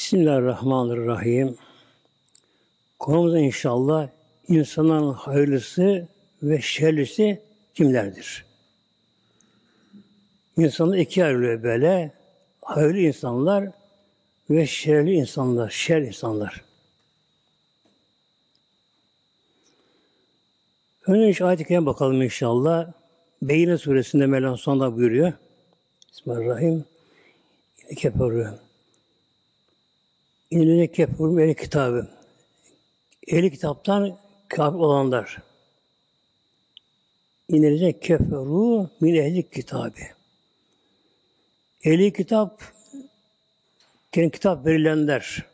Bismillahirrahmanirrahim. Konumuz inşallah insanın hayırlısı ve şerlisi kimlerdir? İnsanlar iki ayrılıyor böyle. Hayırlı insanlar ve şerli insanlar, şer insanlar. Önce kerime bakalım inşallah. Beyine suresinde Mevlam sonunda buyuruyor. Bismillahirrahmanirrahim. Keferu. İnine keferu eli kitabı. Eli kitaptan kafir olanlar. İnine keferu min ehli kitabı. Eli kitap kendi kitap verilenler.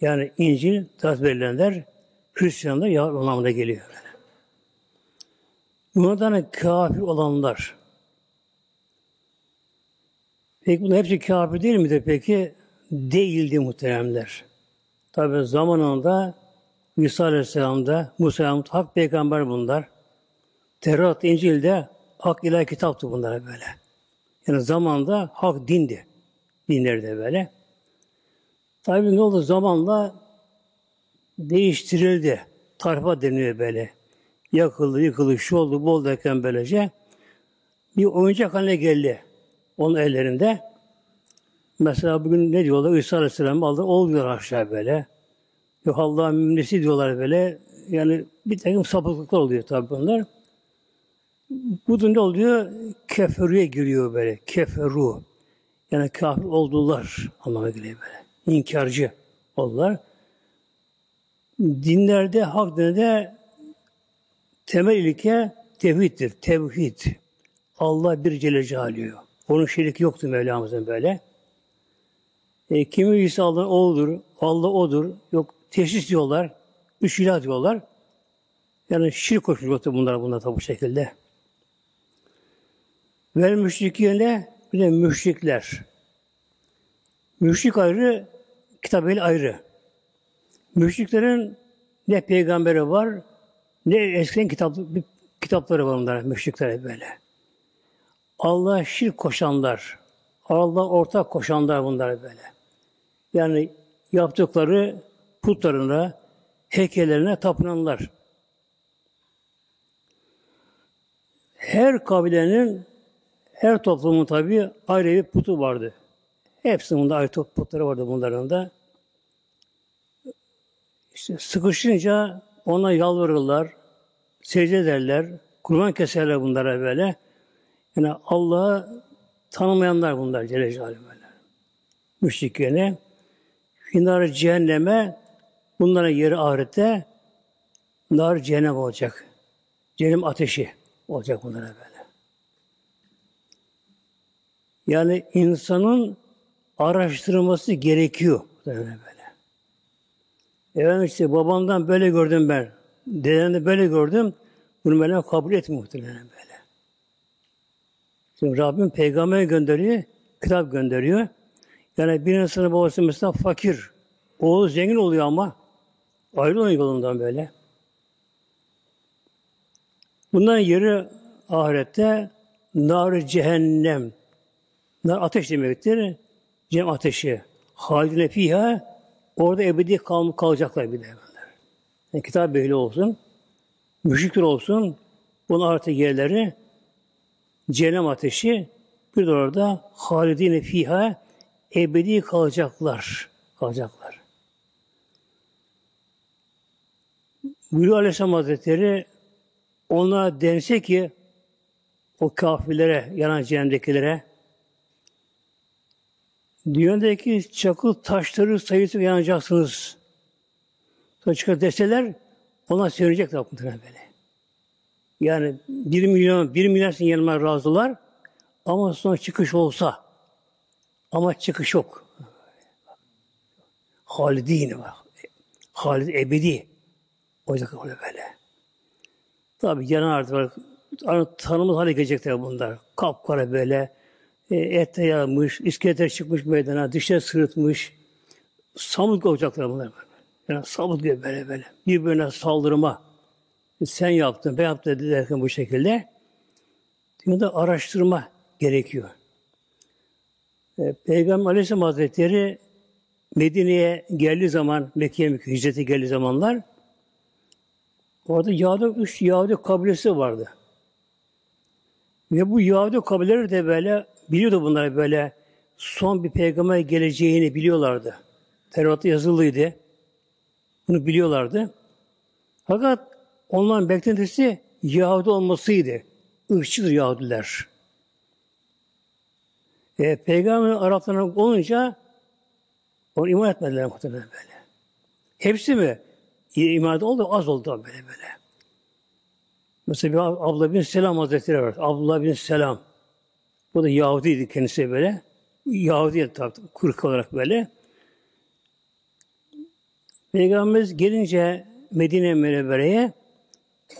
Yani İncil, Tevrat verilenler Hristiyanlar Yahudi anlamına geliyor. Bunlardan kafir olanlar. Peki bunlar hepsi kafir değil midir peki? Değildi muhteremler. Tabi zamanında İsa Aleyhisselam'da, Musa Aleyhisselam, hak peygamber bunlar. Tevrat, İncil'de hak ilahi kitaptı bunlara böyle. Yani zamanda hak dindi. Dinlerde böyle. Tabi ne oldu zamanla değiştirildi. Tarifa deniyor böyle yakıldı, yıkıldı, şu oldu, bol derken böylece bir oyuncak haline geldi onun ellerinde. Mesela bugün ne diyorlar? İsa Aleyhisselam aldı, ol diyorlar aşağı böyle. Yok Allah'ın mümnesi diyorlar böyle. Yani bir takım sapıklıklar oluyor tabi bunlar. Bu da ne oluyor? Keferuya giriyor böyle. Keferu. Yani kafir oldular anlamına geliyor böyle. İnkarcı oldular. Dinlerde, hak dinlerde Temel ilke tevhiddir. Tevhid. Allah bir Celle Celaluhu. Onun şiriki yoktu Mevlamızın böyle. E, kimi ise Allah'ın oğludur, Allah odur. Yok teşhis diyorlar, üç ilah diyorlar. Yani şirk koşuyor bunlar bunlar tabi bu şekilde. Ve müşriklerine bir de müşrikler. Müşrik ayrı, kitap ayrı. Müşriklerin ne peygamberi var, ne eskiden kitap, kitapları var onların, müşriklere böyle. Allah şirk koşanlar, Allah ortak koşanlar bunlar böyle. Yani yaptıkları putlarına, heykellerine tapınanlar. Her kabilenin, her toplumun tabi ayrı bir putu vardı. Hepsinin bunda ayrı putları vardı bunların da. İşte sıkışınca ona yalvarırlar, secde ederler, kurban keserler bunlara böyle. Yani Allah'ı tanımayanlar bunlar Celle Celaluhu böyle. Müşriklerine. Finar cehenneme bunların yeri ahirette nar cehennem olacak. Cehennem ateşi olacak bunlara böyle. Yani insanın araştırması gerekiyor. Böyle. Efendim işte babamdan böyle gördüm ben. Dedemden böyle gördüm. Bunu Mevlam kabul etmiyor muhtemelen böyle. Şimdi Rabbim peygamber gönderiyor, kitap gönderiyor. Yani bir insanın babası mesela fakir. Oğlu zengin oluyor ama ayrılıyor yolundan böyle. Bunların yeri ahirette nar cehennem. Nar ateş demektir. Cem ateşi. Halidine fiha Orada ebedi kal kalacaklar bir de. Yani kitap böyle olsun. Müşrikler olsun. Bunun artı yerleri cehennem ateşi bir de orada halidine fiha ebedi kalacaklar. Kalacaklar. Buyuruyor Aleyhisselam Hazretleri ona dense ki o kafirlere, yanan cehennemdekilere Dünyadaki çakıl taşları sayısı yanacaksınız. Sonra çıkar deseler ona söyleyecekler muhtemelen böyle. Yani bir milyon, bir milyar yanıma razılar ama sonra çıkış olsa ama çıkış yok. Halidin var. Halid ebedi. O yüzden böyle. Tabi yanan artık. Tanımız hale gelecekler bunlar. Kapkara böyle e, ete yağmış, iskeletler çıkmış meydana, dişler sırıtmış. Samut olacaklar bunlar. Yani samut gibi böyle böyle. Birbirine saldırma. Sen yaptın, ben yaptım derken bu şekilde. Dünyada araştırma gerekiyor. E, Peygamber Aleyhisselam Hazretleri Medine'ye geldiği zaman, Mekke'ye hicreti geldiği zamanlar orada Yahudi, üç Yahudi kabilesi vardı. Ve bu Yahudi kabileleri de böyle biliyordu bunlar böyle son bir peygamber geleceğini biliyorlardı. Tevrat'ta yazılıydı. Bunu biliyorlardı. Fakat onların beklentisi Yahudi olmasıydı. Irkçıdır Yahudiler. E, Peygamber Araplarına olunca onu iman etmediler muhtemelen böyle. Hepsi mi? İman oldu, az oldu böyle böyle. Mesela bir Abla bin Selam Hazretleri var. Abdullah bin Selam. Bu da Yahudiydi kendisi böyle. Yahudi tabi kırk olarak böyle. Peygamberimiz gelince Medine Münevvere'ye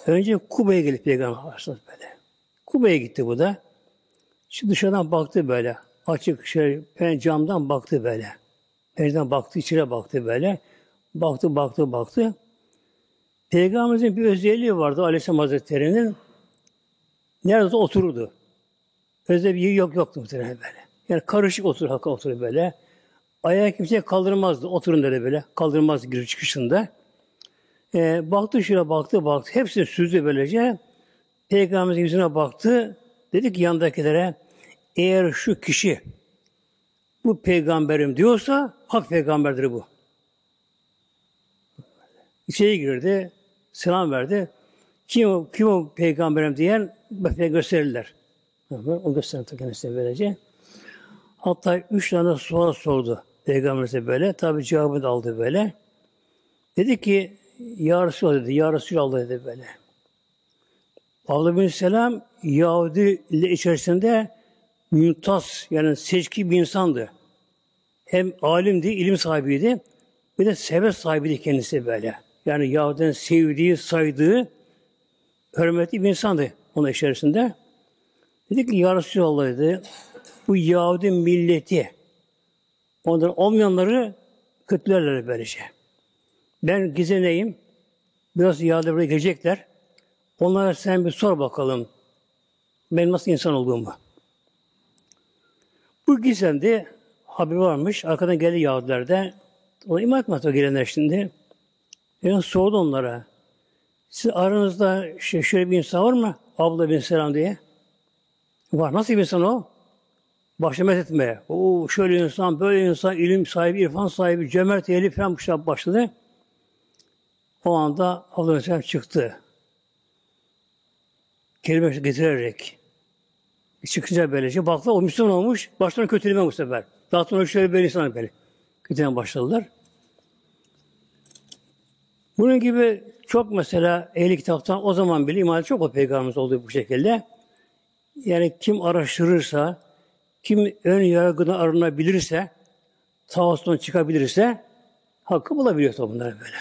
önce Kuba'ya gelip Peygamber Aleyhisselam böyle. Kuba'ya gitti bu da. Şu dışarıdan baktı böyle. Açık şey, camdan baktı böyle. Pencereden baktı, içine baktı böyle. Baktı, baktı, baktı. Peygamberimizin bir özelliği vardı Aleyhisselam Hazretleri'nin. Nerede otururdu. Özel bir yok yoktu muhtemelen böyle. Yani karışık oturur, hakka oturur böyle. Ayağı kimseye kaldırmazdı. Oturun dedi böyle. Kaldırmaz giriş çıkışında. Ee, baktı şuna baktı baktı. Hepsini süzdü böylece. Peygamberimizin yüzüne baktı. Dedi ki yandakilere eğer şu kişi bu peygamberim diyorsa hak peygamberdir bu. İçeri girdi, selam verdi. Kim o, kim o peygamberim diyen bakmaya gösterirler. O gösterir kendisine böylece. Hatta üç tane soru sordu Peygamberimize böyle. Tabi cevabını da aldı böyle. Dedi ki Ya Resulallah dedi. Ya Resulallah dedi böyle. Allah bin Selam Yahudi ile içerisinde mümtaz yani seçki bir insandı. Hem alimdi, ilim sahibiydi. Bir de sebep sahibiydi kendisi böyle. Yani Yahudi'nin sevdiği, saydığı, hürmetli bir insandı onun içerisinde. Dedi ki Ya Resulallah dedi, bu Yahudi milleti, onların olmayanları kötülerler böylece. Ben gizleneyim, biraz Yahudi buraya gelecekler. Onlara sen bir sor bakalım, ben nasıl insan olduğumu. Bu gizemde haber varmış, arkadan geldi Yahudiler de. Ona iman etmez o gelenler şimdi. Yani sordu onlara. Siz aranızda şey, şöyle bir insan var mı? Abla bin Selam diye. Var. Nasıl bir insan o? Başlamet etmeye. O şöyle insan, böyle insan, ilim sahibi, irfan sahibi, cömert, ehli falan bu başladı. O anda Selam çıktı. Kelime getirerek. Çıkınca böylece baktı o Müslüman olmuş. Baştan kötüleme bu sefer. Daha sonra şöyle böyle insan böyle. Kötüleme başladılar. Bunun gibi çok mesela ehli kitaptan o zaman bile iman çok o peygamberimiz olduğu bu şekilde. Yani kim araştırırsa, kim ön yargıdan arınabilirse, tavasından çıkabilirse hakkı bulabiliyor bunlar böyle.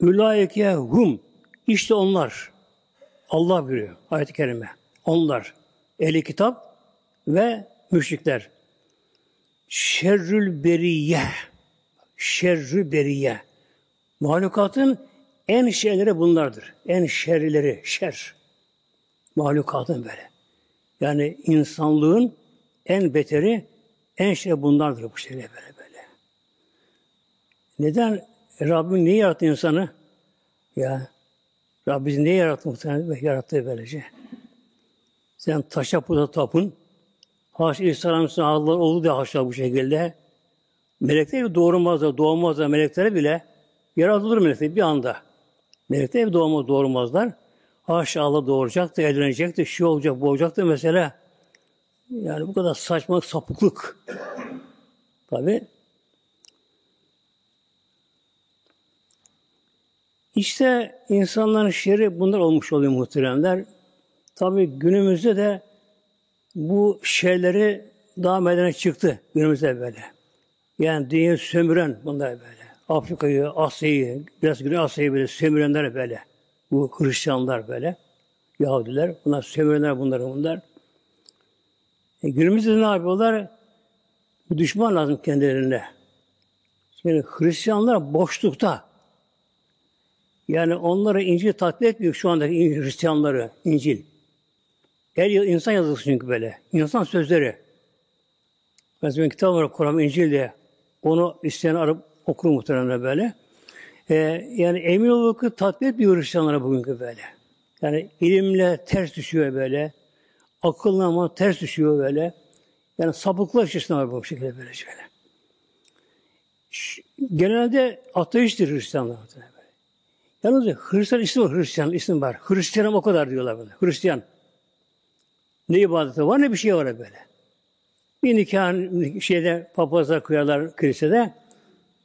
Ülaike hum işte onlar. Allah buyuruyor ayet-i kerime. Onlar ehli kitap ve müşrikler. Şerrül beriye. Şerrü beriye. Mahlukatın en şerleri bunlardır. En şerrileri, şer. Mahlukatın böyle. Yani insanlığın en beteri, en şerri bunlardır bu şeyler böyle böyle. Neden? Rabbim niye yarattı insanı? Ya Rabbimiz niye yarattı muhtemelen? Yarattı böylece. Sen taşa puta tapın. Haşa İsa'nın Allah oldu diye haşa bu şekilde. Melekler doğurmazlar, doğmazlar meleklere bile Yaratılır melekler bir anda. Melekler bir doğmaz, doğurmazlar. Haşa Allah doğuracaktı, evlenecekti, şu olacak, bu olacaktı mesela. Yani bu kadar saçmalık, sapıklık. Tabi. İşte insanların şerri bunlar olmuş oluyor muhteremler. Tabi günümüzde de bu şerleri daha medene çıktı günümüzde böyle. Yani dünyayı sömüren bunlar böyle. Afrika'yı, Asya'yı, biraz Güney Asya'yı böyle sömürenler böyle. Bu Hristiyanlar böyle. Yahudiler. Bunlar sömürenler bunlar bunlar. E, günümüzde ne yapıyorlar? Bir düşman lazım kendilerine. Şimdi Hristiyanlar boşlukta. Yani onları İncil taklit etmiyor şu andaki Hristiyanları, İncil. Yıl insan yazısı çünkü böyle. İnsan sözleri. Mesela kitap var Kur'an, İncil diye. Onu isteyen arıp okur muhtemelen böyle. Ee, yani emin olun ki tatbik etmiyor Hristiyanlara bugünkü böyle. Yani ilimle ters düşüyor böyle. Akılla ama ters düşüyor böyle. Yani sapıklar içerisinde var bu şekilde böyle şöyle. Genelde ateisttir Hristiyanlar. Böyle. Yalnız Hristiyan ismi var, Hristiyan isim var. Hristiyanım o kadar diyorlar bana. Hristiyan. Ne ibadeti var ne bir şey var böyle. Bir nikahın şeyde papazlar koyarlar kilisede.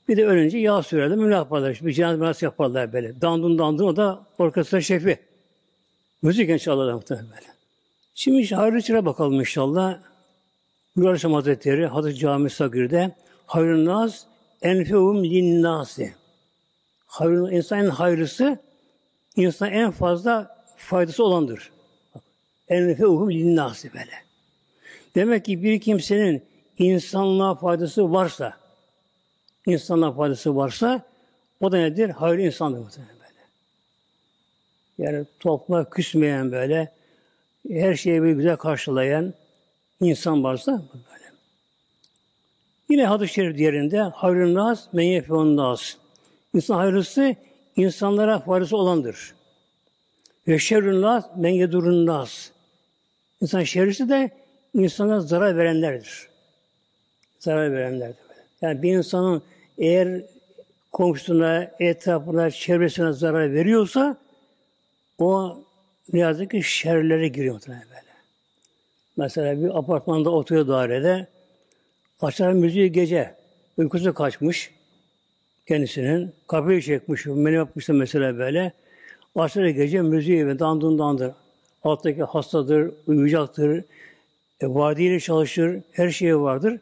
Bir de ölünce yağ sürerler, mümkün yaparlar. Bir cenaze münasip yaparlar böyle. Dandun dandun o da orkestra şefi. Müzik çalarlar muhtemelen böyle. Şimdi işte Hayrı bakalım inşallah. Gül Aleyhisselam Hazretleri Hazreti Cami Sagir'de Hayrun Naz enfehum linnâsi. Hayrun, insan en hayırlısı insan en fazla faydası olandır. Enfehum linnâsi böyle. Demek ki bir kimsenin insanlığa faydası varsa, insanlığa faydası varsa o da nedir? Hayırlı insandır muhtemelen böyle. Yani topluma küsmeyen böyle, her şeyi böyle güzel karşılayan insan varsa böyle. Yine hadis-i şerif diğerinde hayrun nas men yefeun nas. İnsan hayırlısı insanlara faydası olandır. Ve şerrun nas men yedurun nas. İnsan şerrisi de insana zarar verenlerdir. Zarar verenlerdir. Yani bir insanın eğer komşusuna, etrafına, çevresine zarar veriyorsa o ne yazık ki şerlere giriyor muhtemelen böyle. Mesela bir apartmanda oturuyor dairede açar müziği gece uykusu kaçmış kendisinin kapıyı çekmiş, beni yapmıştı mesela böyle. Açar gece müziği ve dandun dandır. Alttaki hastadır, uyuyacaktır, e, vadiyle çalışır, her şeye vardır.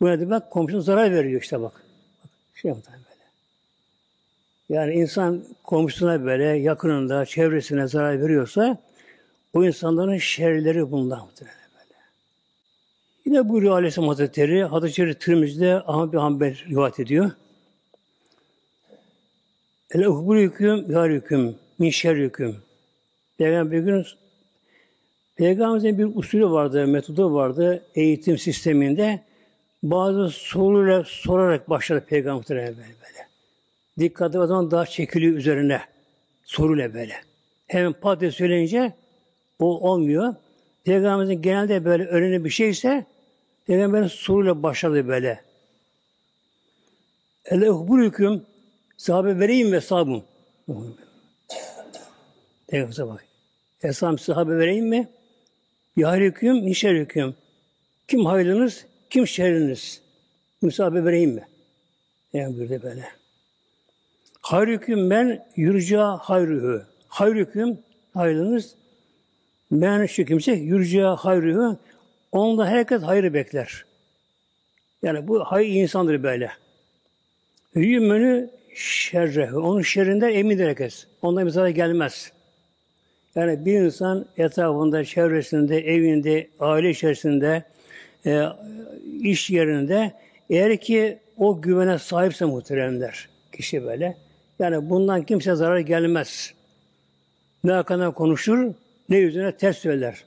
Bu ne demek? Komşuna zarar veriyor işte bak. bak şey böyle. Yani insan komşusuna böyle yakınında, çevresine zarar veriyorsa o insanların şerleri bunlar muhtemelen böyle. Yine buyuruyor Aleyhisselam Hazretleri, Hadis-i Şerif Tirmiz'de Ahmet bin Hanbel rivayet ediyor. El uhburüküm yarüküm min şerrüküm. Peygamber gün Peygamberimizin bir usulü vardı, metodu vardı eğitim sisteminde. Bazı soruyla sorarak başladı Peygamber böyle böyle. Dikkatli o zaman daha çekiliyor üzerine. Soruyla böyle. Hemen pat diye söyleyince o olmuyor. Peygamberimizin genelde böyle önemli bir şeyse Peygamberin soruyla başladı böyle. Ele uhburüküm sahabe vereyim ve sabun. Peygamber'e bak. Esam sahabe vereyim mi? Yahriküm, nişeriküm. Kim hayrınız, kim şerriniz? Müsaade vereyim mi? Yani de böyle. Hayrüküm ben yürca hayrühü. Hayrüküm hayrınız. Ben şu kimse yürca hayrühü. Onda herkes hayrı bekler. Yani bu hayır insandır böyle. Yümünü şerre. Onun şerrinden emindir herkes. Ondan bir zarar gelmez. Yani bir insan etrafında, çevresinde, evinde, aile içerisinde, e, iş yerinde eğer ki o güvene sahipse muhteremler kişi böyle. Yani bundan kimse zarar gelmez. Ne arkadan konuşur, ne yüzüne ters söyler.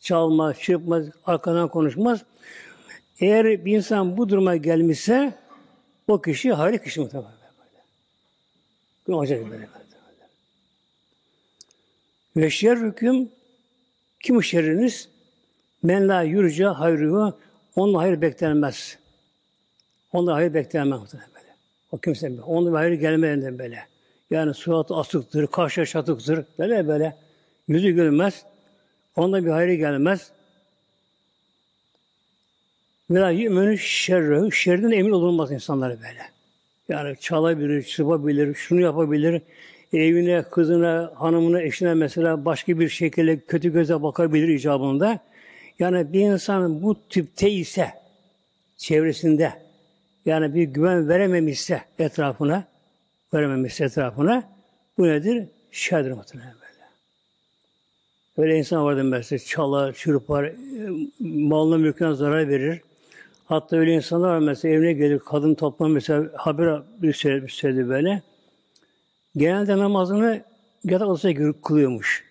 Çalmaz, çırpmaz, arkadan konuşmaz. Eğer bir insan bu duruma gelmişse o kişi hayırlı kişi muhtemelen böyle. Acayip böyle. Ve şerrüküm kim o şerriniz? Men la yürüce hayrıhu onunla hayır beklenmez. Onunla hayır beklenmez böyle. O kimse onunla hayır gelmeden böyle. Yani suratı asıktır, kaşı çatıktır. Böyle böyle. Yüzü görünmez. Onda bir hayır gelmez. Ve la yü'menü şerrehu. Şerrinden emin olunmaz insanlara böyle. Yani çalabilir, çırpabilir, şunu yapabilir, evine, kızına, hanımına, eşine mesela başka bir şekilde kötü göze bakabilir icabında. Yani bir insan bu tipte ise çevresinde yani bir güven verememişse etrafına verememişse etrafına bu nedir? Şerdir muhtemelen böyle. Öyle insan vardır mesela çalar, çırpar, e, malına mülküne zarar verir. Hatta öyle insanlar var mesela evine gelir kadın toplam mesela haber bir söyledi böyle. Genelde namazını yatak odasına kılıyormuş.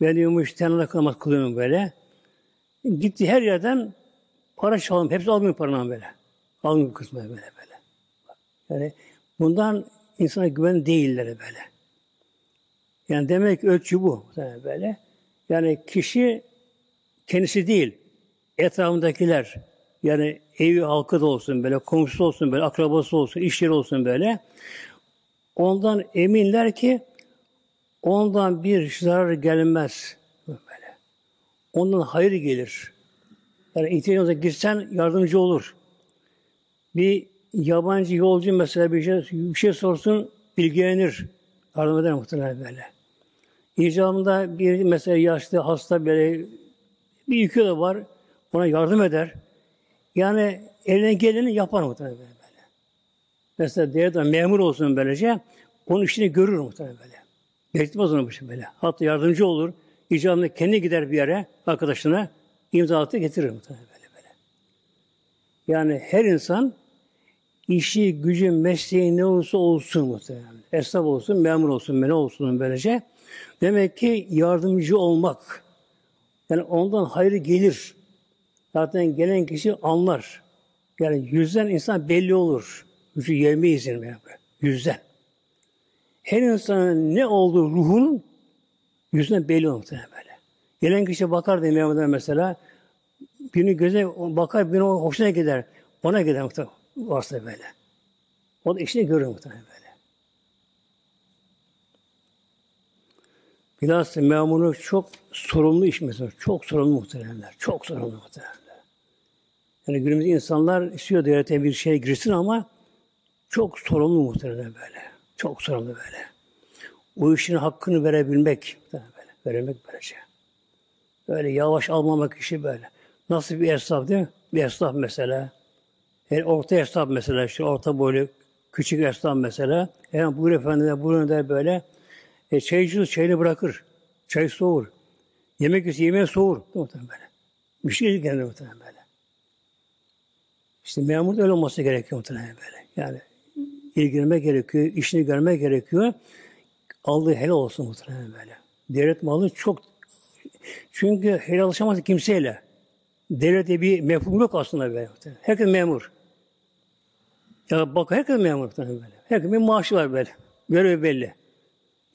Ben diyormuş tenala namaz kılıyorum böyle. Gitti her yerden para çalım. Hepsi almıyor paranı böyle. Alın kısmı böyle böyle. Yani bundan insana güven değiller böyle. Yani demek ölçü bu. Böyle. Yani kişi kendisi değil, etrafındakiler, yani evi halkı da olsun böyle, komşusu olsun böyle, akrabası olsun, iş yeri olsun böyle. Ondan eminler ki ondan bir zarar gelmez. Böyle. Ondan hayır gelir. Yani ihtiyacınıza gitsen yardımcı olur. Bir yabancı yolcu mesela bir şey, bir şey sorsun ilgilenir. Yardım eder muhtemelen böyle. İcabında bir mesela yaşlı hasta böyle bir yükü de var. Ona yardım eder. Yani eline geleni yapar muhtemelen. Mesela devletten memur olsun böylece onun işini görür muhtemelen böyle. Beklemez onu bu şey böyle. Hatta yardımcı olur. İcabında kendi gider bir yere arkadaşına imza atı getirir muhtemelen böyle böyle. Yani her insan işi, gücü, mesleği ne olursa olsun muhtemelen. Esnaf olsun, memur olsun, ne olsun böylece. Demek ki yardımcı olmak. Yani ondan hayır gelir. Zaten gelen kişi anlar. Yani yüzden insan belli olur. Yüzü yerme izin verir. Yüzden. Her insanın ne olduğu ruhun yüzünden belli olur böyle. Gelen kişi bakar diye Mehmet'e mesela birini göze bakar, birine hoşuna gider. Ona gider muhtemelen. Varsa böyle. O da işini görür muhtemelen böyle. Bilhassa memurluk çok sorumlu iş mesela. Çok sorumlu muhtemelenler. Çok sorumlu muhtemelenler. Yani günümüz insanlar istiyor devlete bir şey girsin ama çok sorumlu muhtemelen böyle. Çok sorumlu böyle. O işin hakkını verebilmek böyle. Verebilmek böylece. Böyle yavaş almamak işi böyle. Nasıl bir esnaf değil mi? Bir esnaf mesela. Yani orta esnaf mesela işte orta boylu küçük esnaf mesela. Yani buyur efendim buyurun der böyle. E, çaycı çayını bırakır. Çay soğur. Yemek ise yemeği soğur. Muhtemelen böyle. Bir şey gelir muhtemelen böyle. İşte memur da öyle olması gerekiyor muhtemelen böyle. Yani ilgilenmek gerekiyor, işini görmek gerekiyor. Aldığı helal olsun muhtemelen böyle. Devlet malı çok çünkü helal alışamaz kimseyle. Devlette bir mefhum yok aslında böyle. Herkes memur. Ya bak herkes memur böyle. Herkes bir maaşı var böyle. Görevi belli.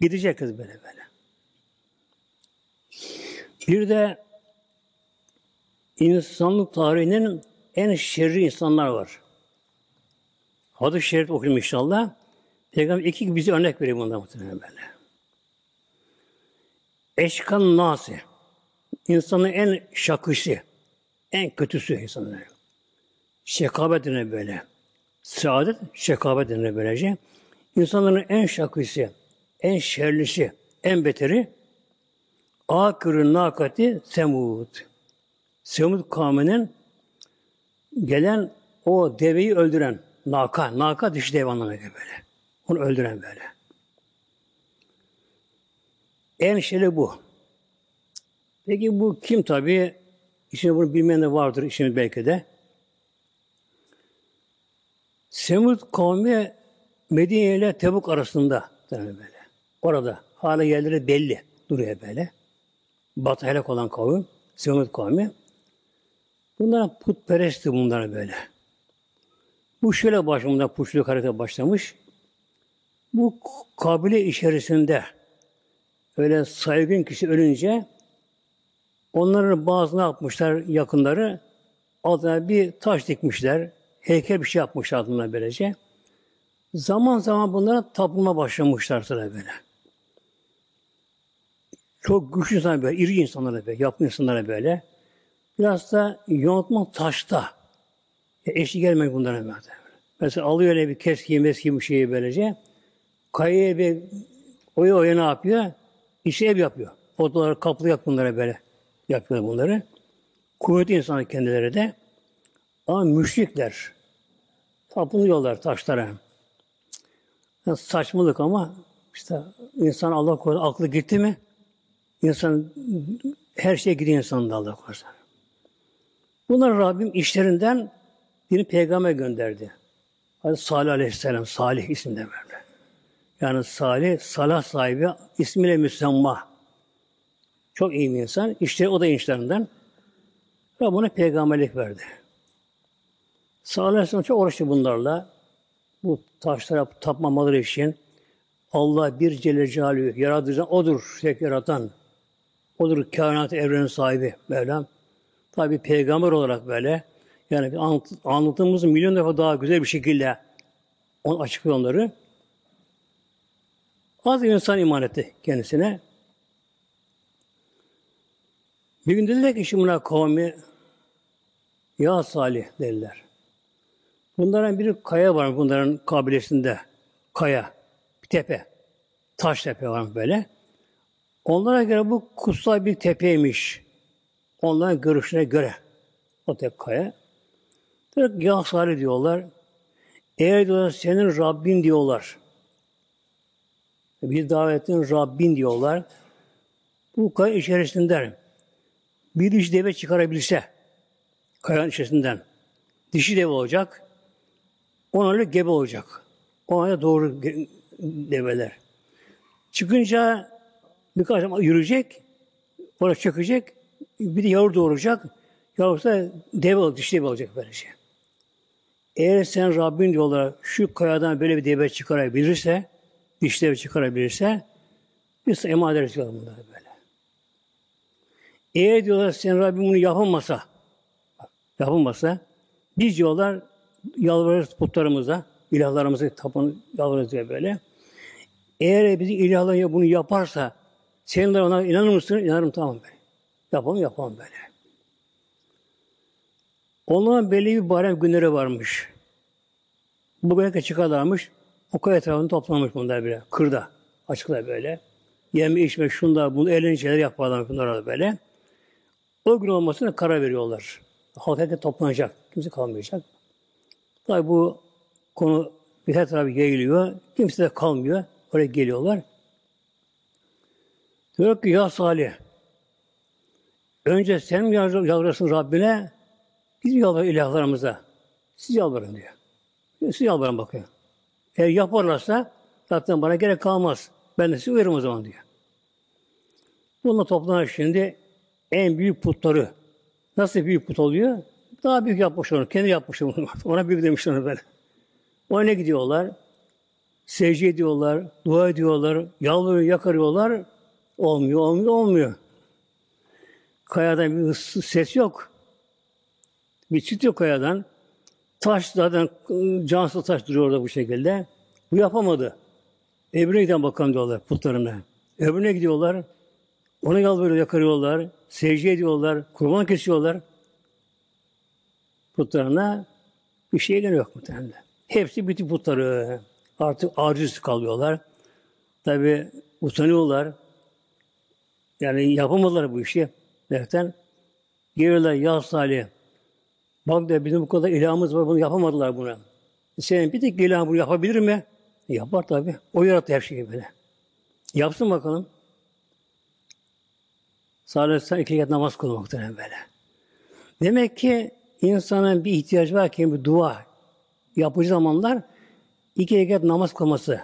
Gidecek kız böyle böyle. Bir de insanlık tarihinin en şerri insanlar var. Hadis-i Şerif okuyayım inşallah. Peygamber iki bize örnek veriyor bundan muhtemelen böyle. Eşkan nasi. İnsanın en şakısı, en kötüsü insanlar. Şekabet denir böyle. Saadet, şekabet denir böylece. İnsanların en şakısı, en şerlisi, en beteri Akırın nakati Semud. Semud kavminin gelen o deveyi öldüren naka, naka dişi dev anlamına böyle. Onu öldüren böyle. En şerli bu. Peki bu kim tabi? İşini bunu bilmeyen de vardır işimiz belki de. Semud kavmi Medine ile Tebuk arasında böyle. Orada hala yerleri belli duruyor böyle. Batı helak olan kavim, Semud kavmi. Bunlar putperestti bunlar böyle. Bu şöyle başımda putçuluk harekete başlamış. Bu kabile içerisinde öyle saygın kişi ölünce onların bazı ne yapmışlar yakınları adına bir taş dikmişler. Heykel bir şey yapmışlar adına böylece. Zaman zaman bunlara tapınma başlamışlar sıra böyle. Çok güçlü insanlar böyle, iri insanlara böyle, yapma insanlara böyle. Biraz da yontma taşta. E, eşi gelmek bunlara böyle. Mesela alıyor öyle bir keski, meski bir şeyi böylece. Kayaya bir oya oya ne yapıyor? İşe ev yapıyor. Odaları kaplı yap bunlara böyle. Yapıyor bunları. Kuvvetli insanlar kendileri de. Ama müşrikler. Tapınıyorlar taşlara. Yani saçmalık ama işte insan Allah korusun aklı gitti mi insan her şeye gidiyor insanın da Allah korusun. Bunlar Rabbim işlerinden bir peygamber gönderdi. Hazreti Salih Aleyhisselam, Salih isimde böyle. Yani Salih, salah sahibi, ismiyle müsemma. Çok iyi bir insan. İşte o da işlerinden. Rabbim ona peygamberlik verdi. Sallallahu aleyhi ve sellem çok uğraştı bunlarla. Bu taşlara tapmamaları için Allah bir Celle Celaluhu yaratıcı odur, tek yaratan. Odur kainat evrenin sahibi Mevlam. Tabi peygamber olarak böyle yani anlattığımız milyon defa daha güzel bir şekilde onu açıklıyor onları. Az insan iman etti kendisine. Bir gün dediler ki şimdi kavmi ya Salih dediler. Bunların bir kaya var bunların kabilesinde. Kaya, bir tepe. Taş tepe var böyle. Onlara göre bu kutsal bir tepeymiş. Onların görüşüne göre. O tek kaya. Diyor ya Salih diyorlar. Eğer diyorlar senin Rabbin diyorlar. Bir davetin Rabbin diyorlar. Bu kaya içerisinden bir diş deve çıkarabilirse kayanın içerisinden dişi deve olacak. Onlarla gebe olacak. Onlarla doğru develer. Çıkınca birkaç zaman yürüyecek, oraya çökecek, bir de yavru doğuracak. Yavrusu da deve, dişi deve olacak böylece. Eğer sen Rabbin diyorlar şu kayadan böyle bir deve çıkarabilirse, diş deve çıkarabilirse, biz emanet ederiz bunları böyle. Eğer diyorlar sen Rabbim bunu yapamasa, yapamasa, biz diyorlar yalvarırız putlarımıza, ilahlarımıza tapın yalvarırız diye böyle. Eğer bizim ilahlar bunu yaparsa, sen de ona inanır mısın? İnanırım tamam böyle. Yapalım yapalım böyle. Onların belli bir bayram günleri varmış. Bugüne çıkarlarmış. O kaya etrafını toplamış bunlar bile. Kırda. Açıklar böyle. Yeme içme şunda bunu eğlenceler yaparlar bunlar böyle. O gün olmasına karar veriyorlar. Halk herkes toplanacak. Kimse kalmayacak. Tabi bu konu bir her tarafı yayılıyor. Kimse de kalmıyor. Oraya geliyorlar. Diyor ki ya Salih önce sen mi yalvarırsın Rabbine biz yalvarın ilahlarımıza? Siz yalvarın diyor. Siz yalvarın bakıyor. Eğer yaparlarsa zaten bana gerek kalmaz. Ben de size uyarım o zaman diyor. Bununla toplanan şimdi en büyük putları. Nasıl büyük put oluyor? Daha büyük yapmış onu. Kendi yapmış onu. Ona büyük demiş onu böyle. O ne gidiyorlar? Secde ediyorlar, dua ediyorlar, yalvarıyor, yakarıyorlar. Olmuyor, olmuyor, olmuyor. Kayadan bir ses yok. Bir yok kayadan. Taş zaten cansız taş duruyor orada bu şekilde. Bu yapamadı. Öbürüne giden bakalım diyorlar putlarına. Öbürüne gidiyorlar. Ona yalvarıyor, yakarıyorlar. Secde ediyorlar. Kurban kesiyorlar. Putlarına bir şey yok muhtemelen. Hepsi bütün putları. Artık aciz kalıyorlar. Tabi utanıyorlar. Yani yapamadılar bu işi. Derken geliyorlar ya Salih. Bak da bizim bu kadar ilahımız var bunu yapamadılar bunu. Senin bir tek ilah bunu yapabilir mi? Yapar tabi. O yarattı her şeyi böyle. Yapsın bakalım. Salih iki rekat namaz kılmaktan böyle. Demek ki insanın bir ihtiyacı var ki bir dua yapıcı zamanlar iki rekat namaz kılması.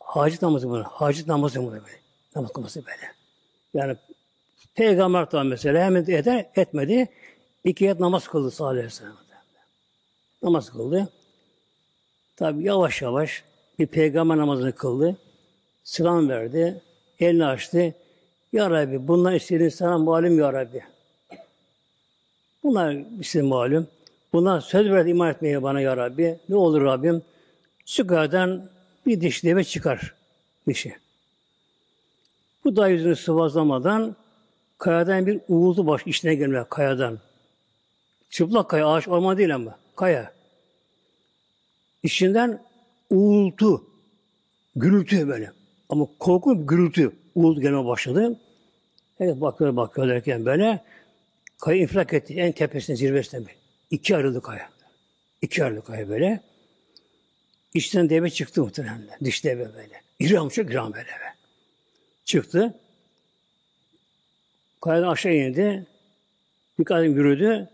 Hacet namazı bunu. Hacet namazı bunu böyle. Namaz kılması böyle. Yani Peygamber tamam mesela hemen eder, etmedi. İki rekat namaz kıldı sallallahu aleyhi. Namaz kıldı. Tabi yavaş yavaş bir peygamber namazını kıldı. Selam verdi. Elini açtı. Ya Rabbi bunlar istediğin sana malum Ya Rabbi. Bunlar size malum. Bunlar söz verdi iman etmeye bana Ya Rabbi. Ne olur Rabbim? Çıkardan bir diş deve çıkar dişi. Bu da yüzünü sıvazlamadan kayadan bir uğultu baş içine gelmeye kayadan. Çıplak kaya, ağaç orman değil ama kaya. İçinden uğultu, gürültü böyle. Ama korku gürültü, uğultu gelmeye başladı. Evet bakıyor bakıyor derken böyle kaya infilak etti. En tepesine zirvesine böyle. İki ayrıldı kaya. İki ayrıldı kaya böyle. İçten deve çıktı muhtemelen. Diş deve böyle. İram çok iram böyle. Be. Çıktı. Kayadan aşağı indi. Bir kadın yürüdü.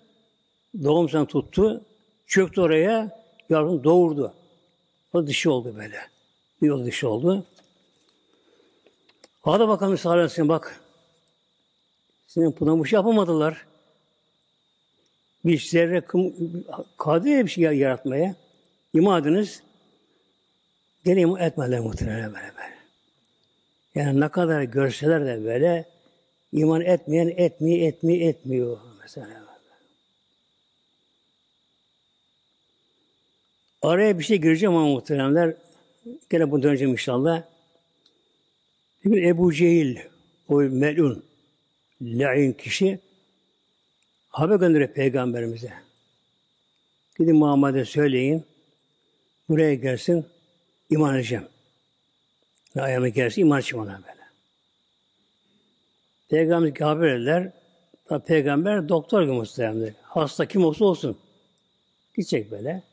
Doğum sen tuttu. Çöktü oraya. Yavrum doğurdu. O dişi oldu böyle. Bir yol dişi oldu. Hadi bakalım Salih bak. Senin buna yapamadılar. bir zerre kım, kadir bir şey yaratmaya. Gene iman etmediler muhtemelen böyle böyle. Yani ne kadar görseler de böyle iman etmeyen etmiyor, etmiyor, etmiyor mesela. Araya bir şey gireceğim ama muhteremler. Gene bunu döneceğim inşallah. Bir gün Ebu Cehil, o melun, lain kişi haber gönderiyor peygamberimize. Gidin Muhammed'e söyleyin. Buraya gelsin, iman edeceğim. Ayağıma gelsin, iman edeceğim ona böyle. Peygamber haber. Tabi peygamber doktor gibi muhtemelen. Hasta kim olsa olsun. Gidecek böyle.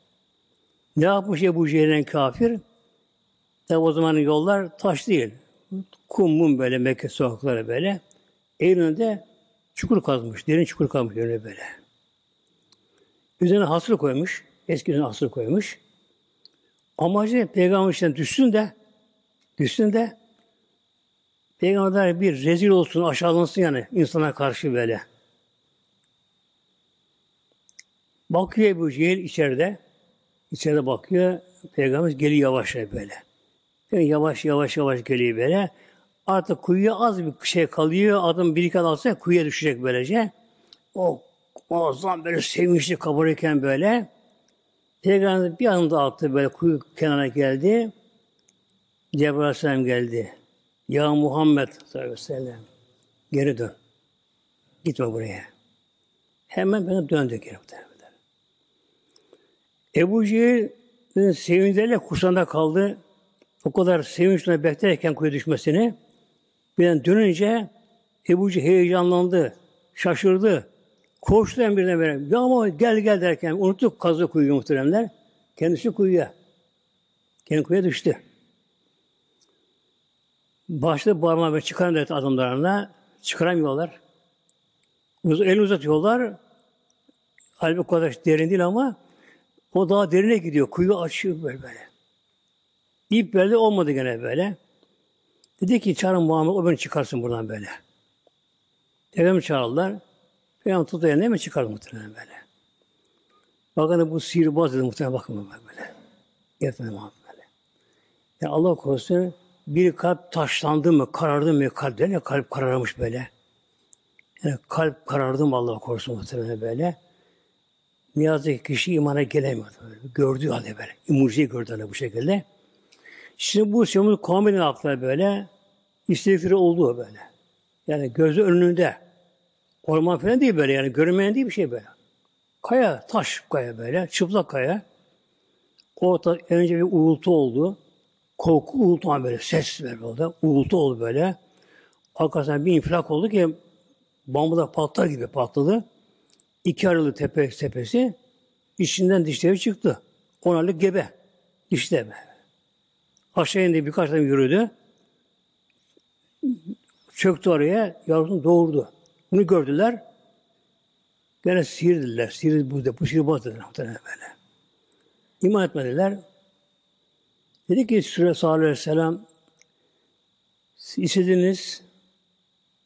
Ne yapmış Ebu Cehil'in kafir? Tabi o zamanın yollar taş değil. Kum mum böyle Mekke sokakları böyle. Eylül'de çukur kazmış. Derin çukur kazmış öyle böyle. Üzerine hasır koymuş. Eski üzerine hasır koymuş. Amacı peygamber içinden düşsün de düşsün de peygamberler bir rezil olsun, aşağılansın yani insana karşı böyle. Bakıyor Ebu Cehil içeride. İçeride bakıyor. Peygamber geliyor yavaş böyle. Yani yavaş yavaş yavaş geliyor böyle. Artık kuyuya az bir şey kalıyor. Adam bir iki alsa kuyuya düşecek böylece. O muazzam böyle sevinçli kabarırken böyle. Peygamber bir anda attı böyle kuyu kenara geldi. Cebrail Aleyhisselam geldi. Ya Muhammed sallallahu aleyhi ve sellem geri dön. Gitme buraya. Hemen bana döndü geri. Ebu Cehil sevinçlerle kursağında kaldı. O kadar sevinçle beklerken kuyu düşmesini birden dönünce Ebu Cehil heyecanlandı, şaşırdı. Koştu birden böyle. Ya ama gel gel derken unuttuk kazı kuyuyu muhteremler. Kendisi kuyuya. Kendi kuyuya düştü. Başladı bağırma ve çıkaran dedi adamlarına. Çıkaramıyorlar. Elini uzatıyorlar. Halbuki o kadar derin değil ama o daha derine gidiyor. Kuyu açıyor böyle böyle. İp böyle olmadı gene böyle. Dedi ki çağırın Muhammed o beni çıkarsın buradan böyle. Peygamber çağırdılar. Peygamber tuttu eline mi çıkardı muhtemelen böyle. Bakın bu sihirbaz dedi muhtemelen bakın böyle. Yetmedi Muhammed böyle. Yani Allah korusun bir kalp taşlandı mı, karardı mı kalp ne kalp kararmış böyle. Yani kalp karardı mı Allah korusun muhtemelen böyle. Ne yazık ki kişi imana gelemiyordu. Böyle. Gördüğü halde böyle. Mucizeyi gördü halde bu şekilde. Şimdi bu Semud kavminin aklı böyle istiğfiri olduğu böyle. Yani gözü önünde. Orman falan değil böyle yani görünmeyen değil bir şey böyle. Kaya, taş kaya böyle, çıplak kaya. Orta önce bir uğultu oldu. Korku uğultu böyle, ses böyle oldu. Uğultu oldu böyle. Arkasından bir infilak oldu ki bambuda patlar gibi patladı. İki aralı tepe tepesi içinden dişleri çıktı. On gebe. Dişte be. Aşağı indi birkaç tane yürüdü. Çöktü oraya, yavrusunu doğurdu. Bunu gördüler. Gene sihirdiler. Sihir bu, bu sihirbaz dediler böyle. İman etmediler. Dedi ki Süre sallallahu aleyhi ve sellem istediniz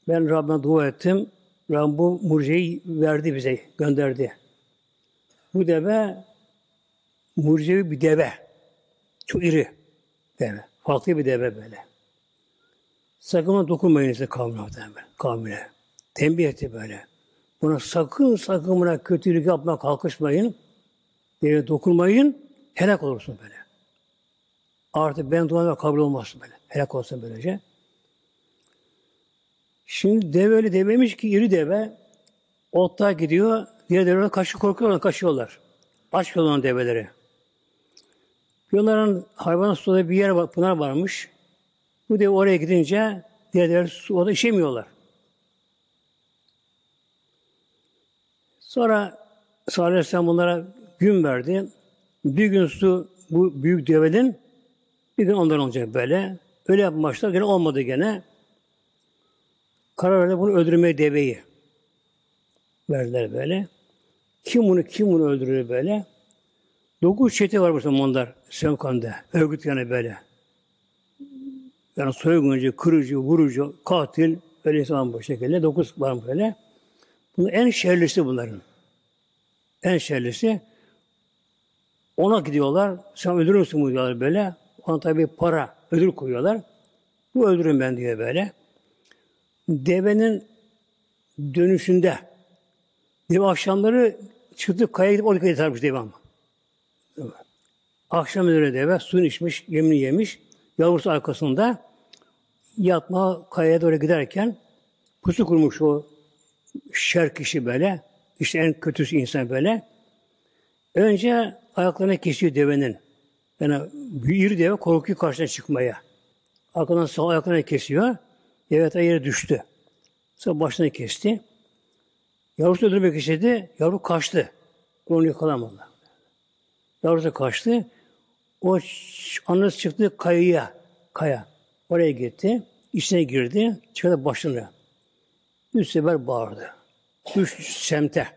ben Rabbime dua ettim. Rabbim bu mucizeyi verdi bize, gönderdi. Bu deve mucizevi bir deve. Çok iri deve. Farklı bir deve böyle. Sakın dokunmayın size kavmine. kavmine. Tembih etti böyle. Buna sakın sakın buna kötülük yapmaya kalkışmayın. Devine dokunmayın. Helak olursun böyle. Artık ben duamda kabul olmaz böyle. Helak olsun böylece. Şimdi deve öyle dememiş ki iri deve otta gidiyor. Diğer develer kaçı korkuyorlar, kaçıyorlar. Aç olan develeri. Yolların hayvan suda bir yer var, pınar varmış. Bu deve oraya gidince diğer develer suda işemiyorlar. Sonra Salih Aleyhisselam bunlara gün verdi. Bir gün su bu büyük devenin bir gün ondan olacak böyle. Öyle yapmışlar. Gene olmadı gene. Karar verdi bunu öldürmeye deveyi. Verdiler böyle. Kim bunu kim bunu öldürür böyle? Dokuz çete var bu zamanlar Semkan'da. Örgüt yani böyle. Yani soyguncu, kırıcı, vurucu, katil, öyle insan bu şekilde. Dokuz var böyle. Bunun en şerlisi bunların. En şerlisi. Ona gidiyorlar. Sen öldürür müsün bu diyorlar böyle. Ona tabi para, ödül koyuyorlar. Bu öldürün ben diyor böyle. Devenin dönüşünde deve akşamları çıktı kaya gidip oraya yatarmış deve ama. Akşam üzere deve suyunu içmiş, yemini yemiş. Yavrusu arkasında yatma kayaya doğru giderken pusu kurmuş o şer kişi böyle. İşte en kötüsü insan böyle. Önce ayaklarına kesiyor devenin. Yani bir deve korkuyor karşına çıkmaya. Arkadan sağ ayaklarına kesiyor. Deve yere düştü. Sonra başını kesti. Yavrusu öldürmek istedi. Yavru kaçtı. Onu yakalamadı. Yavrusu kaçtı. O annesi çıktı kayaya. Kaya. Oraya gitti. İçine girdi. Çıkardı başını. Üç sefer bağırdı. Üç semte.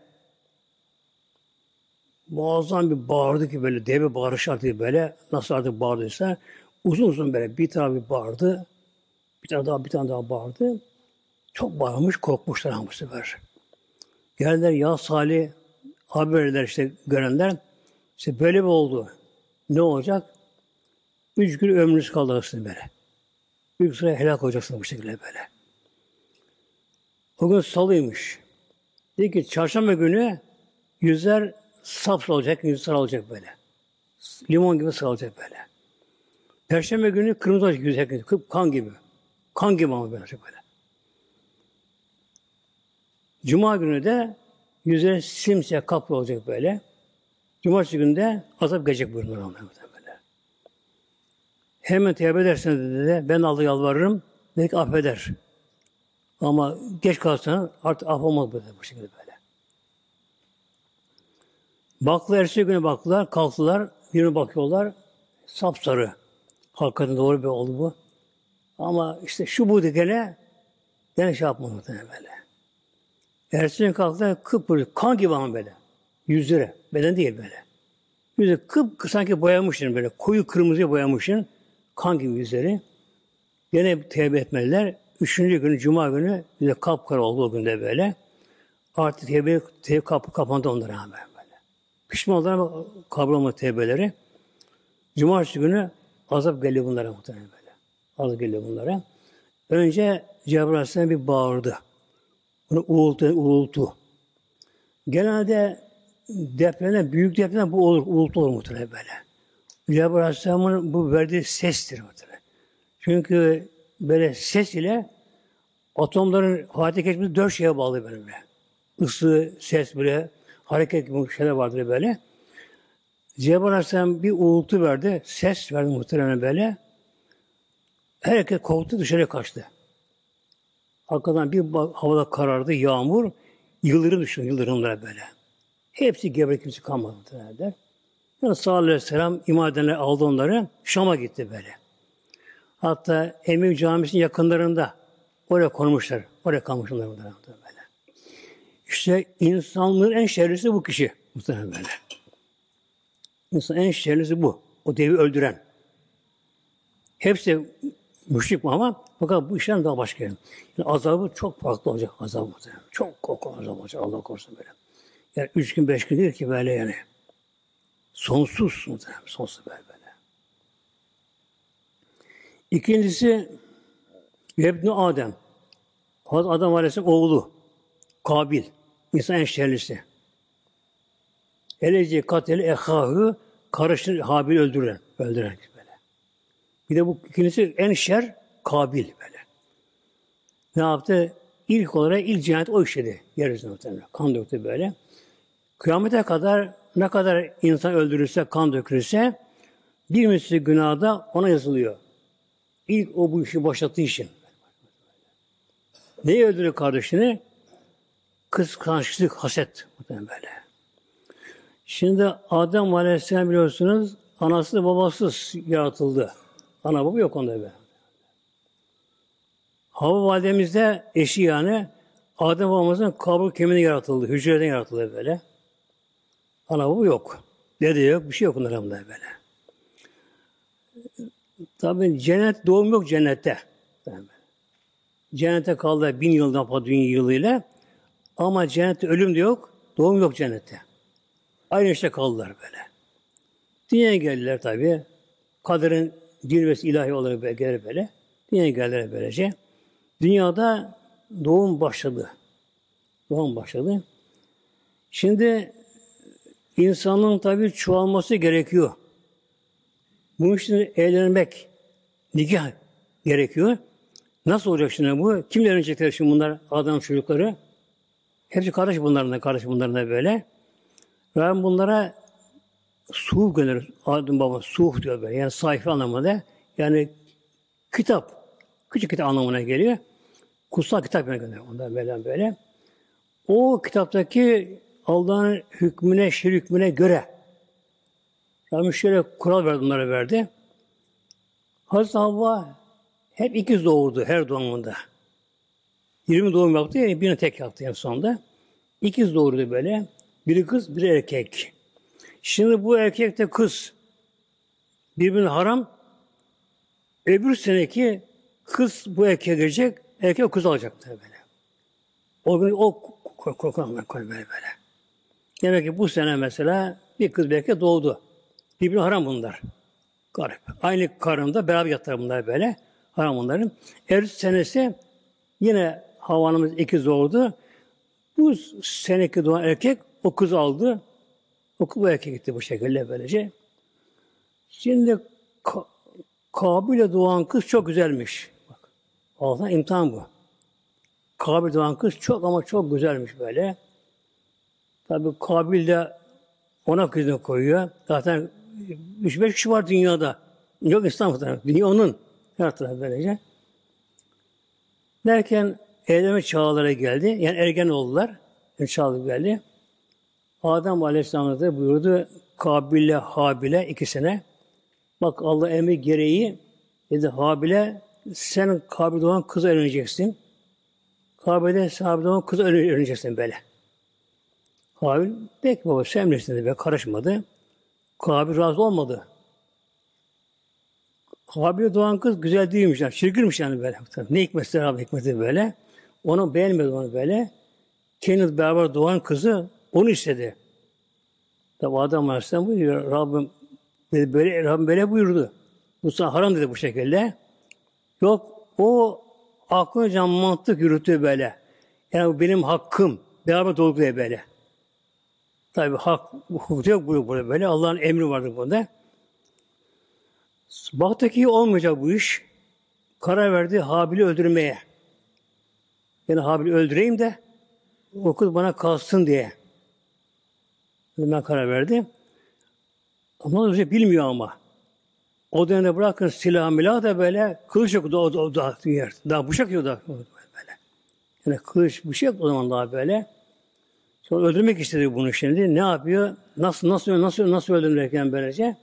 Muazzam bir bağırdı ki böyle deve bağırış artık böyle nasıl artık bağırdıysa uzun uzun böyle bir bir bağırdı. Bir tane daha bir tane daha bağırdı. Çok bağırmış korkmuşlar ama bu sefer. Geldiler ya Salih haberler işte görenler işte böyle bir oldu. Ne olacak? Üç gün ömrünüz kaldı böyle. Büyük süre helak olacaksın bu şekilde böyle. O gün salıymış. Dedi ki çarşamba günü yüzler sap olacak, yüz sarı olacak böyle. Limon gibi sarı olacak böyle. Perşembe günü kırmızı olacak yüz herkes. Kan gibi. Kan gibi ama böyle böyle. Cuma günü de yüzleri simsiyah kaplı olacak böyle. Cumartesi günü de azap gelecek onlara böyle. Hemen tevbe ederseniz dedi, ben Allah'a yalvarırım, belki affeder. Ama geç kalsan artık af olmaz böyle bu şekilde böyle. Baktılar, ertesi güne baktılar, kalktılar, birine bakıyorlar, sapsarı. Hakikaten doğru bir oldu bu. Ama işte şu bu gene gene şey yapmadı böyle. Ertesi gün kalktılar, kıpkırmızı, kan gibi ama böyle. Yüzleri, beden değil böyle. Yüzü kıp sanki boyamışsın böyle, koyu kırmızıya boyamışsın, kan gibi yüzleri. Gene tevbe etmeliler. Üçüncü günü, Cuma günü de kapkara oldu o günde böyle. Artık tevbe, tevbe kapı kapandı onlara böyle. Pişman oldular ama kabul olmadı tevbeleri. Cumartesi günü azap geliyor bunlara muhtemelen Azap geliyor bunlara. Önce Cebrail bir bağırdı. Bunu uğultu, uğultu. Genelde depremden, büyük depremden bu olur, uğultu olur muhtemelen böyle. Cebrail Aleyhisselam'ın bu verdiği sestir muhtemelen. Çünkü böyle ses ile atomların hareket etmesi dört şeye bağlı böyle. Isı, ses böyle, hareket gibi şeyler vardır böyle. Cebrail bir uğultu verdi, ses verdi muhtemelen böyle. Herkes korktu, dışarı kaçtı. Arkadan bir havada karardı, yağmur, yıldırım düştü, yıldırımlar böyle. Hepsi geberek kimse kalmadı muhtemelen. Yani sallallahu aleyhi ve sellem imadenler aldı onları, Şam'a gitti böyle. Hatta Emevi Camisi'nin yakınlarında oraya konmuşlar. Oraya kalmışlar böyle. İşte insanlığın en şerlisi bu kişi. Muhtemelen böyle. İnsan en şerlisi bu. O devi öldüren. Hepsi müşrik ama fakat bu işten daha başka. Yani azabı çok farklı olacak azabı. Çok korku azabı olacak Allah korusun böyle. Yani üç gün beş gün değil ki böyle yani. Sonsuz muhtemelen. Sonsuz böyle. İkincisi Yebni Adem. Adam Aleyhisselam oğlu. Kabil. İnsan en şerlisi. Eleci katil ehahı karışır Habil öldüren. Öldüren böyle. Bir de bu ikincisi en şer Kabil böyle. Ne yaptı? İlk olarak ilk cinayet o işledi. Yeryüzünde muhtemelen. Kan döktü böyle. Kıyamete kadar ne kadar insan öldürürse, kan dökülürse bir misli günahda ona yazılıyor. İlk o bu işi başlattığı için. Neyi öldürüyor kardeşini? Kıskançlık, haset. Böyle. Şimdi Adem Aleyhisselam biliyorsunuz anası babasız yaratıldı. Ana baba yok onda be. Hava validemizde eşi yani Adem babamızın kabul kemiğine yaratıldı. Hücreden yaratıldı böyle. Ana baba yok. Dede yok. Bir şey yok onların böyle. Tabi cennet doğum yok cennette. Cennete kaldı bin yıldan fazla dünya yılıyla. Ama cennette ölüm de yok, doğum yok cennette. Aynı işte kaldılar böyle. Dünyaya geldiler tabi. Kaderin cilvesi ilahi olarak böyle gelir böyle. Dünyaya geldiler böylece. Dünyada doğum başladı. Doğum başladı. Şimdi insanın tabi çoğalması gerekiyor. Bunun için evlenmek, nikah gerekiyor. Nasıl olacak şimdi bu? Kimle evlenecekler şimdi bunlar adam çocukları? Hepsi kardeş bunların kardeş bunların böyle. Rabbim bunlara suh gönderir. Adem baba suh diyor böyle. Yani sayfa anlamında. Yani kitap. Küçük kitap anlamına geliyor. Kutsal kitap gönderiyor. Ondan böyle böyle. O kitaptaki Allah'ın hükmüne, şir hükmüne göre Rabbim şöyle kural verdi, onlara verdi. Hazreti Havva hep ikiz doğurdu her doğumunda. 20 doğum yaptı, yani birini tek yaptı en sonunda. İkiz doğurdu böyle. Biri kız, biri erkek. Şimdi bu erkek de kız birbirine haram. Öbür seneki kız bu erkeğe gelecek, erkek kız alacak böyle. O gün o korkan böyle böyle. Demek ki bu sene mesela bir kız bir erkek doğdu. Birbirine haram bunlar. Garip. Aynı karında beraber yattılar bunlar böyle. Haram bunların. Ertesi senesi yine havanımız ikiz doğdu. Bu seneki doğan erkek o kız aldı. O bu erkek gitti bu şekilde böylece. Şimdi Ka Kabil'e doğan kız çok güzelmiş. Bak, Allah'tan imtihan bu. Kabil doğan kız çok ama çok güzelmiş böyle. Tabi Kabil de ona kızını koyuyor. Zaten 3-5 kişi var dünyada. Yok İstanbul'da. Dünya onun. Her tarafı böylece. Derken evlenme çağları geldi. Yani ergen oldular. Çağları geldi. Adem Aleyhisselam da buyurdu Kabil'le Habil'e ikisine. Bak Allah emri gereği dedi Habil'e sen Kabil doğan kızı öğreneceksin. Kabil'de sahabe doğan kızı öğreneceksin böyle. Kabil pek baba sen bilirsin dedi. Karışmadı. Kabil razı olmadı. Kabil doğan kız güzel değilmiş. Yani, çirkinmiş yani böyle. Ne hikmetse abi hikmeti böyle. Onu beğenmedi onu böyle. Kendi beraber doğan kızı onu istedi. Tabi adam Aleyhisselam buyuruyor. Rabbim dedi, böyle, Rabbim böyle buyurdu. Bu sana haram dedi bu şekilde. Yok o aklınca mantık yürüttü böyle. Yani bu benim hakkım. Beraber dolguluyor böyle. Tabi hak, hukuk yok bu burada böyle. Allah'ın emri vardır bunda. Baktaki olmayacak bu iş. Karar verdi Habil'i öldürmeye. Yani Habil'i öldüreyim de o kız bana kalsın diye. Ben karar verdi. Ama o şey bilmiyor ama. O dönemde bırakın silah milah da böyle kılıç yok da o, o da. Daha bıçak yok da böyle. Yani kılıç bıçak o zaman daha böyle. Sonra öldürmek istedi bunu şimdi. Ne yapıyor? Nasıl nasıl nasıl nasıl öldürürken böylece?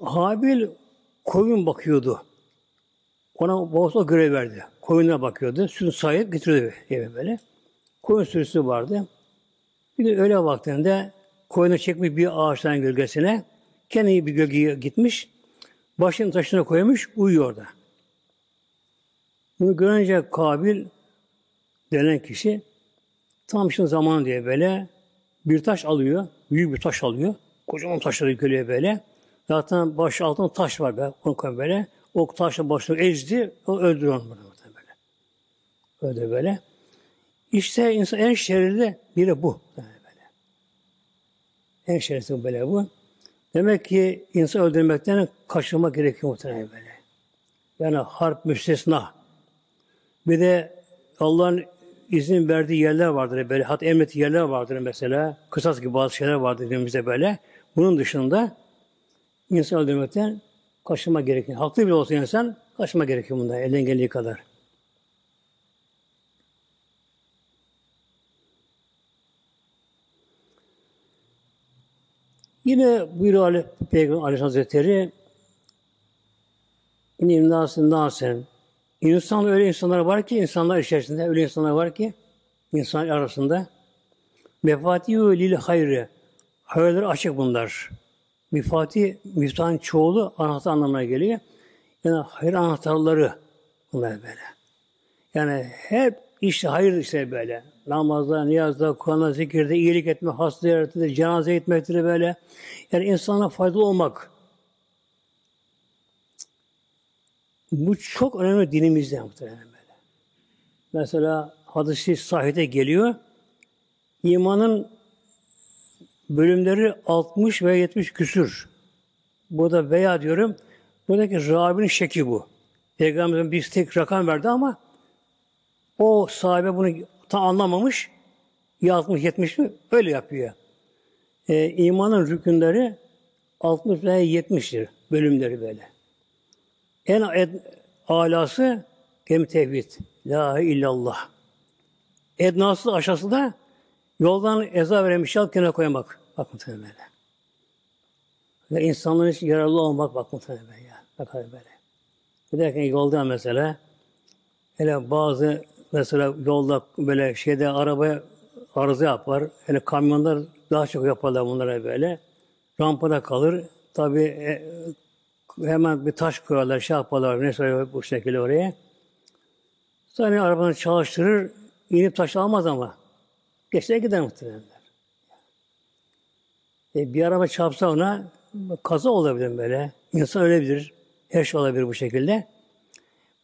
Habil koyun bakıyordu. Ona babası görev verdi. Koyunlara bakıyordu. Sütü sahip getiriyordu eve böyle. Koyun sürüsü vardı. Bir de öyle vaktinde koyunu çekmiş bir ağaçtan gölgesine. Kendi bir gölgeye gitmiş. Başını taşına koymuş. Uyuyor orada. Bunu görünce Kabil denen kişi tam şimdi zaman diye böyle bir taş alıyor. Büyük bir taş alıyor. Kocaman taşları yıkılıyor böyle. Zaten baş altında taş var be, onu böyle. O taşla başını ezdi, o öldürüyor onu böyle. Öyle böyle. İşte insan en şerri biri bu. En şerrisi böyle bu. Demek ki insan öldürmekten kaçınmak gerekiyor muhtemelen böyle. Yani harp müstesna. Bir de Allah'ın izin verdiği yerler vardır böyle. Hat emrettiği yerler vardır mesela. Kısas gibi bazı şeyler vardır günümüzde böyle. Bunun dışında insan öldürmekten kaçınma gerekiyor. Haklı bile olsa insan kaçma gerekiyor bunda elden geldiği kadar. Yine buyuruyor Ali, Peygamber Aleyhisselam Hazretleri İnim nasın nasın. İnsan öyle insanlar var ki, insanlar içerisinde öyle insanlar var ki, insan arasında mefatihü lil hayrı. Hayırları açık bunlar. Mifati, miftahın çoğulu anahtar anlamına geliyor. Yani hayır anahtarları bunlar böyle. Yani hep işte hayır işte böyle. Namazda, niyazda, Kur'an'da, zikirde, iyilik etme, hasta ziyaretinde, cenaze gitmektir böyle. Yani insana faydalı olmak. Bu çok önemli dinimizde muhtemelen böyle. Mesela hadisi sahide geliyor. İmanın bölümleri 60 ve 70 küsür. Burada veya diyorum, buradaki Rabi'nin şeki bu. Peygamberimizin bir tek rakam verdi ama o sahibe bunu tam anlamamış. Ya 60 70 mi? Öyle yapıyor. Ee, imanın rükünleri 60 veya 70'tir bölümleri böyle. En ed, alası kelime tevhid. La illallah. Ednası aşağısı da yoldan eza veren bir şey kenara koymak. Bak muhtemelen böyle. Ve insanların için yararlı olmak bak muhtemelen böyle. Ya. Bak böyle. Giderken yolda mesela hele bazı mesela yolda böyle şeyde arabaya arıza yapar. Hele kamyonlar daha çok yaparlar bunlara böyle. Rampada kalır. Tabi e, hemen bir taş koyarlar, şey yaparlar, ne bu şekilde oraya. Sonra arabanı çalıştırır, inip taş almaz ama. Geçse gider muhtemelen. E, bir araba çarpsa ona kaza olabilir böyle. İnsan ölebilir. Her şey olabilir bu şekilde.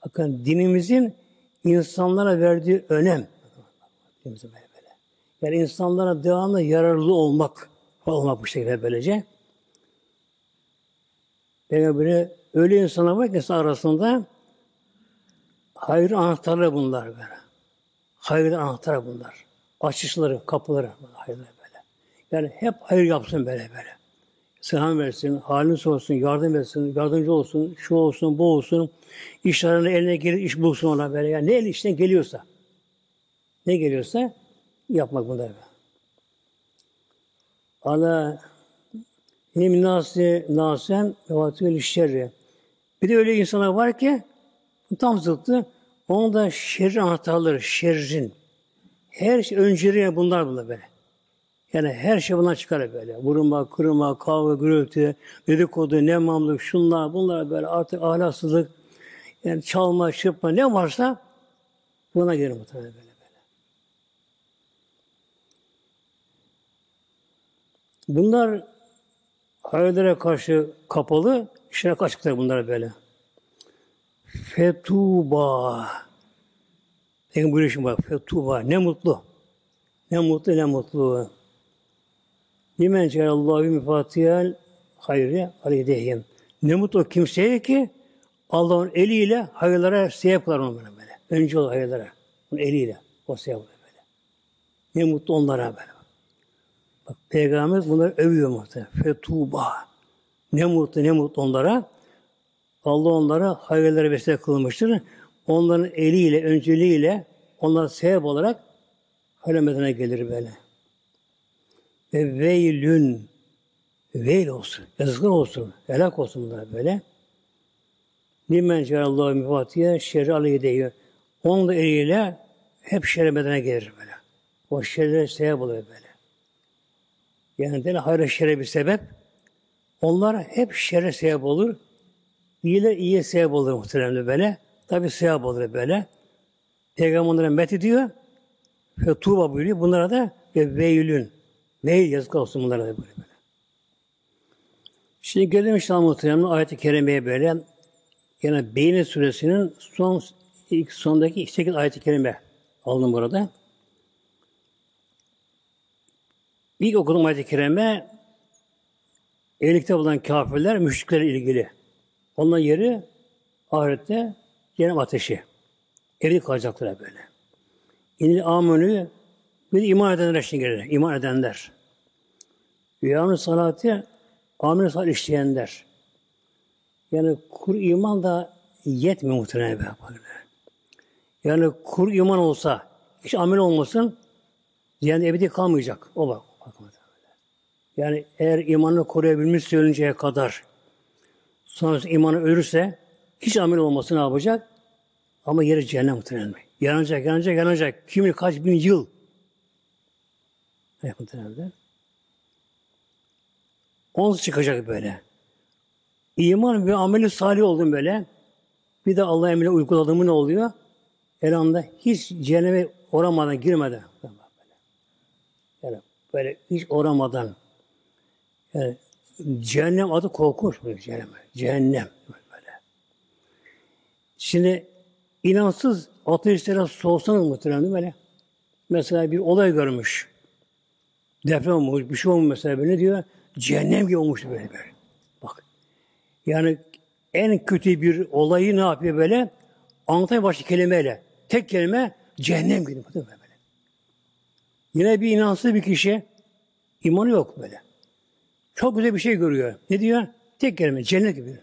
Bakın dinimizin insanlara verdiği önem. Yani insanlara devamlı yararlı olmak olmak bu şekilde böylece. Peygamberi öyle insana var ki arasında hayır anahtarları bunlar böyle. Hayır anahtarı bunlar. Açışları, kapıları hayırlar böyle. Yani hep hayır yapsın böyle böyle. Selam versin, halini sorsun, yardım etsin, yardımcı olsun, şu olsun, bu olsun. İşlerine eline gelir, iş bulsun ona böyle. Yani ne el işten geliyorsa, ne geliyorsa yapmak bunlar. Ala hem nasi nasen ve şerri. Bir de öyle insanlar var ki tam zıttı. Onun da şerri anahtarları, şerrin. Her şey önceliğe bunlar bunlar böyle. Yani her şey bundan çıkar böyle. Vurma, kırma, kavga, gürültü, dedikodu, nemamlık, şunlar, bunlar böyle artık ahlaksızlık, yani çalma, çırpma ne varsa buna gelir muhtemelen böyle böyle. Bunlar hayırlara karşı kapalı, işine açıklar bunlar böyle. Fetuba. Peki bu işin bak, fetuba. Ne mutlu. Ne mutlu, ne mutlu. Limen cealallahu mifatiyel hayri aleyhim. Ne mutlu kimseye ki Allah'ın eliyle hayırlara sebep kılar onu böyle böyle. Önce o hayırlara. Onun eliyle. O sebep böyle. Ne mutlu onlara böyle. Bak Peygamber bunları övüyor muhtemelen. Fetuba. Ne mutlu ne mutlu onlara. Allah onlara hayırlara vesile kılmıştır. Onların eliyle, önceliğiyle onlar sebep olarak hayır gelir böyle. Ve veylün veil olsun, yazıklar olsun, helak olsun bunlar böyle. Nimen ceallahu mifatiye şerri aleyhi diyor. Onun eliyle hep şerre gelir böyle. O şerre sebep oluyor böyle. Yani değil hayra şerre bir sebep. Onlar hep şerre sebep olur. İyiler iyiye sebep olur muhtemelen böyle. Tabi sebep olur böyle. Peygamber onlara met ediyor. Ve tuğba buyuruyor. Bunlara da ve veylün. Veil yazık olsun bunlara da böyle böyle. Şimdi gelelim inşallah muhtemelen ayet-i kerimeye böyle. Yani Beyne suresinin son ilk sondaki 8 ayet-i kerime aldım burada. İlk okuduğum ayet-i kerime evlilikte bulan kafirler, müşriklerle ilgili. Onların yeri ahirette cehennem ateşi. Evli kalacaklar böyle. İnil amenü bir iman edenler için gelir. İman edenler. Rüyanın salatı amel salat işleyenler. Yani kur iman da yetmiyor muhtemelen böyle. Yani kur iman olsa, hiç amel olmasın, yani ebedi kalmayacak. O bak. yani eğer imanını koruyabilmiş söyleyeceğe kadar sonrası imanı ölürse hiç amel olması ne yapacak? Ama yeri cehennem muhtemelen. Yanacak, yanacak, yanacak. Kimi kaç bin yıl. Muhtemelen. Onsuz çıkacak böyle. İman ve ameli salih oldum böyle. Bir de Allah emrine uyguladığımı ne oluyor? El anda hiç cehenneme oramadan, girmeden. Yani böyle hiç oramadan yani cehennem adı korkunç böyle cehennem. Cehennem böyle. Şimdi inansız ateistlere sorsanız muhtemelen böyle. Mesela bir olay görmüş. Deprem olmuş, bir şey olmuş mesela böyle diyor. Cehennem gibi olmuş böyle böyle. Bak. Yani en kötü bir olayı ne yapıyor böyle? Anlatmaya başlıyor kelimeyle. Tek kelime cehennem gibi. Böyle. Yine bir inansız bir kişi imanı yok böyle. Çok güzel bir şey görüyor. Ne diyor? Tek kelime cennet gibi.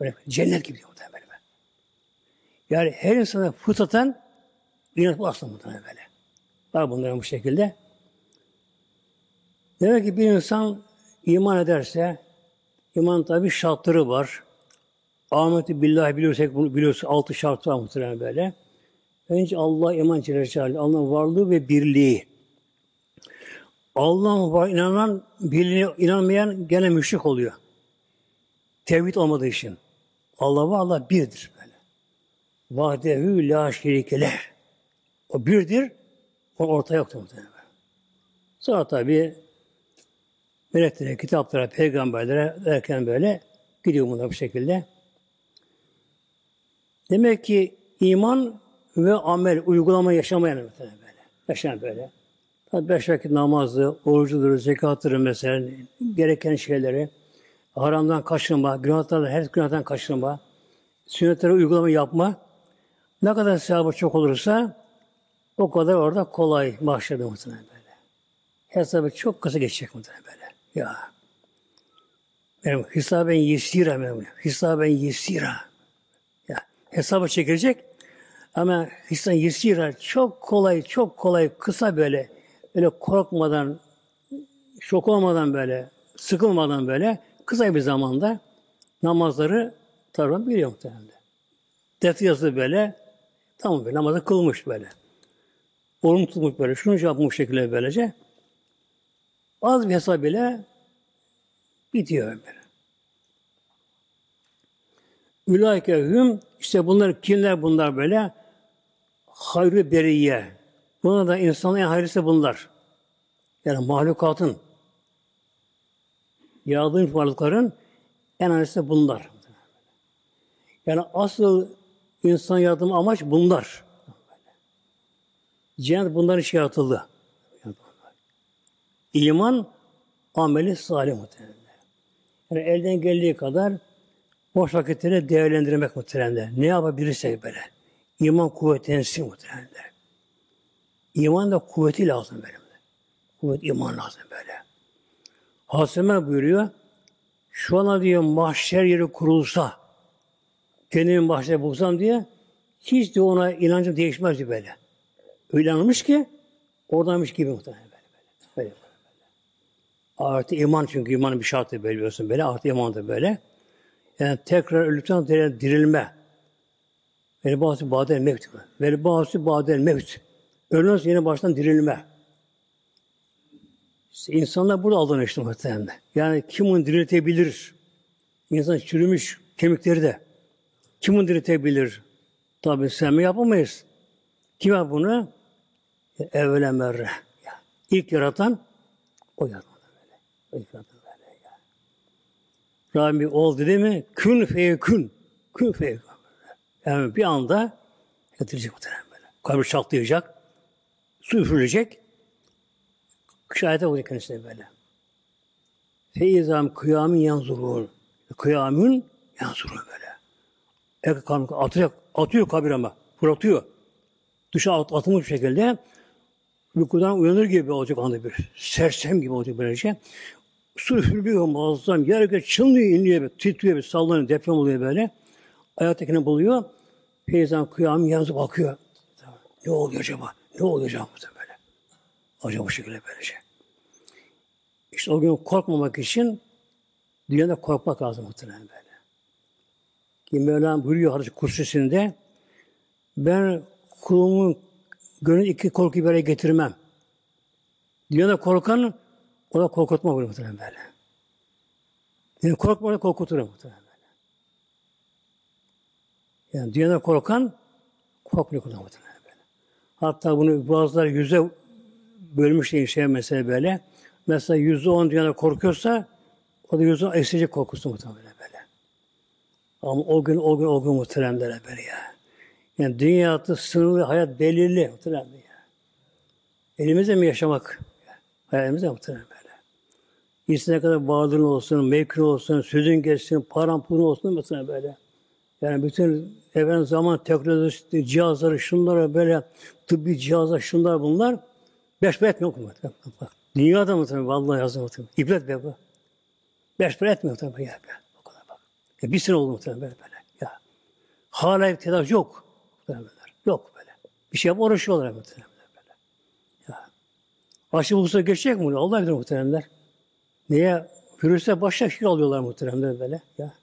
Böyle, cennet gibi diyor böyle. Yani her insana fıtraten inanç bu aslında böyle. Var bunların bu şekilde. Demek ki bir insan iman ederse iman tabi şartları var. Ahmet'i billahi biliyorsak bunu biliyoruz. Altı şartı var muhtemelen böyle. Önce Allah iman Celle Allah'ın varlığı ve birliği. Allah'ın var inanan, birliğine inanmayan gene müşrik oluyor. Tevhid olmadığı için. Allah var, Allah birdir böyle. Vahdehu la şerikele. O birdir, o ortaya yoktur muhtemelen. Sonra tabi meleklere, kitaplara, peygamberlere derken böyle gidiyor bunlar bu şekilde. Demek ki iman ve amel, uygulama yaşamayan mesela böyle. Yaşayan böyle. Tabi beş vakit namazı, orucudur, zekattır mesela, gereken şeyleri, haramdan kaçınma, günahlarla her günahdan kaçınma, sünnetlere uygulama yapma, ne kadar sevabı çok olursa o kadar orada kolay mahşerde muhtemelen böyle. Hesabı çok kısa geçecek muhtemelen böyle. Ya. Benim hisaben yesira benim. Hisaben yesira. Ya. Hesabı çekilecek ama hisaben yesira çok kolay, çok kolay, kısa böyle öyle korkmadan, şok olmadan böyle, sıkılmadan böyle kısa bir zamanda namazları tabi biliyor muhtemelen. Defter yazılı böyle, tamam böyle namazı kılmış böyle. Oruç tutmuş böyle, şunu yapmış şekilde böylece. Az bir hesap bile bitiyor böyle. Ülaike hüm, işte bunlar kimler bunlar böyle? Hayrı beriye, Buna da insanın en hayırlısı bunlar. Yani mahlukatın, yaradığın varlıkların en hayırlısı bunlar. Yani asıl insan yardım amaç bunlar. Cennet bunların için yaratıldı. İman, ameli salih muhtemelen. Yani elden geldiği kadar boş vakitleri değerlendirmek muhtemelen. Ne yapabilirse böyle. İman kuvvetlensin muhtemelen. İman da kuvveti lazım böyle. Kuvvet iman lazım böyle. Haseme buyuruyor. Şu ana diyor mahşer yeri kurulsa kendimi mahşer bulsam diye hiç de ona inancım değişmez diyor böyle. Öyle anlamış ki oradanmış gibi muhtemelen böyle. böyle. böyle, böyle. Artı iman çünkü imanın bir şartı biliyorsun böyle. Artı iman da böyle. Yani tekrar öldükten dirilme. Veli bazı badel mevt. Veli bazı badel mevt. Sonra yine baştan dirilme. İşte insanlar burada aldanıştı muhtemelen. Yani kim onu diriltebilir? İnsan çürümüş kemikleri de. Kim onu diriltebilir? Tabi sen mi yapamayız? Kim yapar bunu? Evvela merre. İlk yaratan o yaratan Rabbim oldu değil mi? Kün feyekün. Kün feyekün. Yani bir anda getirecek muhtemelen böyle. Kabir çatlayacak. Su üfürülecek. Şahide olacak kendisine böyle. Feyizam kıyamin yanzurun. Kıyamin yanzurun böyle. Erkek kanı atacak, atıyor kabir ama. Fırlatıyor. Dışa at, atılmış bir şekilde uykudan uyanır gibi olacak anda bir. Sersem gibi olacak böylece. Su üfürülüyor muazzam. Yer çınlıyor, inliyor, titriyor, sallanıyor, deprem oluyor böyle. Ayaktakini buluyor. Feyizam kıyamin yanzur bakıyor. Ne oluyor acaba? Ne olacak bu böyle? Acaba bu şekilde böylece. İşte o gün korkmamak için dünyada korkmak lazım muhtemelen böyle. Ki Mevlam buyuruyor hadis kursisinde ben kulumun gönül iki korku böyle getirmem. Dünyada korkan o da korkutma buyuruyor muhtemelen böyle. Yani korkma onu korkutur muhtemelen böyle. Yani dünyada korkan korkmuyor muhtemelen. Hatta bunu bazıları yüze bölmüş diye şey mesela böyle. Mesela yüzde on dünyada korkuyorsa o da yüzde on eksilecek korkusu muhtemelen böyle. Ama o gün o gün o gün muhteremlere böyle ya. Yani dünyada sınırlı hayat belirli muhterem ya. Elimizde mi yaşamak? Hayalimizde muhterem böyle. İstediğine kadar varlığın olsun, mevkin olsun, sözün geçsin, paran pulun olsun mesela böyle. Yani bütün efendim zaman teknolojisi, cihazları, şunlara böyle tıbbi cihazlar, şunlar bunlar beş para etmiyor mu? Dünyada mı tabii? Vallahi yazın mı tabii? İbret be bu. Beş para etmiyor tabii ya. Be. O kadar bak. Ya bir sene oldu muhtemelen böyle böyle. Ya. Hala bir tedavi yok. Yok böyle. Bir şey yap uğraşıyorlar muhtemelen böyle. Ya. Aşı bulsa geçecek mi? Allah bilir muhteremler. Niye? Virüse başka şey alıyorlar muhteremler böyle. Ya.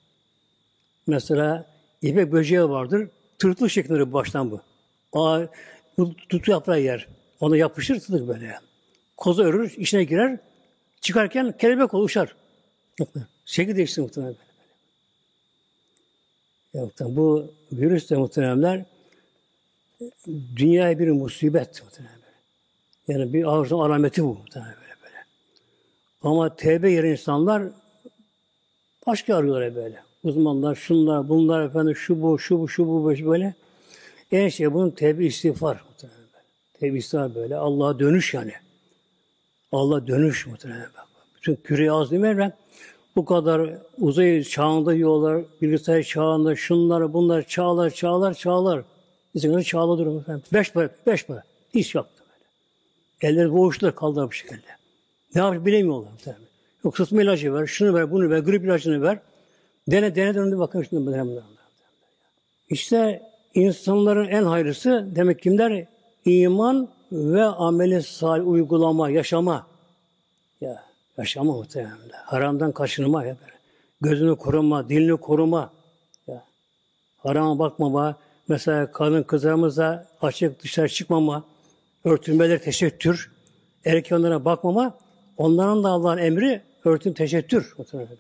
Mesela İpek böceği vardır. Tırtıl şeklinde baştan bu. Aa, tutu yaprağı yer. Ona yapışır tırtık böyle. Koza örür, içine girer. Çıkarken kelebek olur, uçar. Şekil değişti muhtemelen böyle. Ya, bu virüs de muhteremler dünyaya bir musibet muhtemelen böyle. Yani bir ağzın alameti bu muhtemelen böyle. Ama tevbe yeri insanlar başka arıyorlar böyle uzmanlar, şunlar, bunlar efendim, şu bu, şu bu, şu bu, böyle. En şey bunun tevbe istiğfar. Tevbe istiğfar böyle. Allah'a dönüş yani. Allah dönüş muhtemelen. Bütün küre az değil mi? Bu kadar uzay çağında diyorlar, bilgisayar çağında, şunlar, bunlar, çağlar, çağlar, çağlar. İnsanları çağla durum efendim. Beş para, beş para. Hiç yoktu böyle. Elleri boğuştular kaldılar bu şekilde. Ne yapacak bilemiyorlar. Yok sıtma ilacı ver, şunu ver, bunu ver, grip ilacını ver. Dene dene dene bakın şimdi bunlar. İşte insanların en hayırlısı demek kimler? İman ve ameli salih uygulama, yaşama. Ya yaşama muhtemelen. Haramdan kaçınma ya. Gözünü koruma, dilini koruma. Ya. Harama bakmama. Mesela kadın kızlarımıza açık dışarı çıkmama. Örtünmeler teşettür. Erkek onlara bakmama. Onların da Allah'ın emri örtün teşettür. Muhtemelen.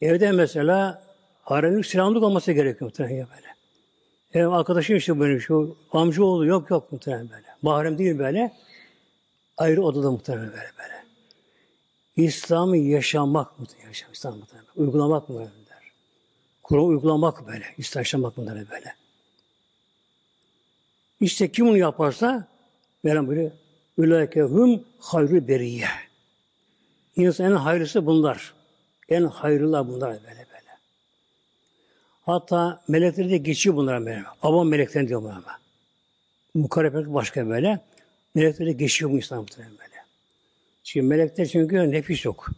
Evde mesela haremlik selamlık olması gerekiyor muhtemelen böyle. Ev arkadaşım işte böyle şu amca oğlu yok yok muhtemelen böyle. Mahrem değil böyle. Ayrı odada muhtemelen böyle böyle. İslam'ı yaşamak muhtemelen yaşamak, İslam muhtemelen. Uygulamak böyle der. Kur'an uygulamak böyle. İslam yaşamak mı böyle. İşte kim bunu yaparsa Mevlam böyle Ülâke hum hayrü beriye. İnsanın hayırlısı bunlar. En hayırlılar bunlar böyle böyle. Hatta melekleri de geçiyor bunlara böyle. Avam meleklerini diyor bunlara ama. Mukarreb başka böyle. Melekleri geçiyor bu İslam böyle. Çünkü melekler çünkü nefis yok.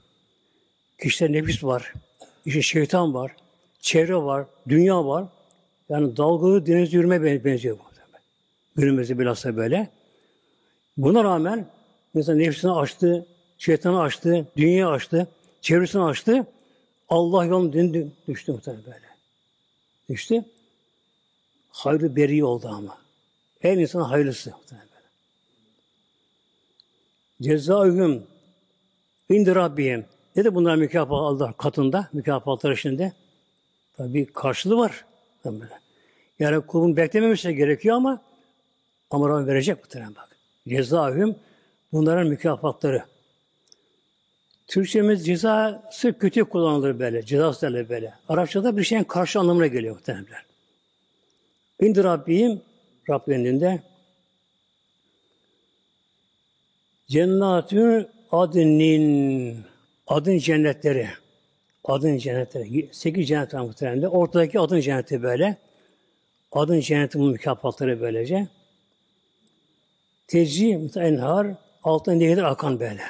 Kişiler nefis var. İşte şeytan var. Çevre var. Dünya var. Yani dalgalı deniz yürüme benziyor bu. Günümüzde bilhassa böyle. Buna rağmen mesela nefsini açtı, şeytanı açtı, dünyayı açtı. Çevresini açtı. Allah yolunu döndü, düştü muhtemelen böyle. Düştü. Hayrı beri oldu ama. Her insan hayırlısı muhtemelen böyle. Cezaühüm indi Rabbim. Ne de bunlar mükafat Allah katında, mükafatları şimdi. Tabi karşılığı var. Böyle. Yani kulun beklememesi gerekiyor ama ama Rabbim verecek muhtemelen bak. Cezaühüm bunların mükafatları. Türkçemiz cezası kötü kullanılır böyle. Cezası derler böyle. Arapçada bir şeyin karşı anlamına geliyor muhtemelen. İndi Rabbim, Rabb önünde cennatün adının adın cennetleri adın cennetleri sekiz cennet var muhtemelen ortadaki adın cenneti böyle adın cenneti mükafatları böylece tecri enhar altında nehirler akan böyle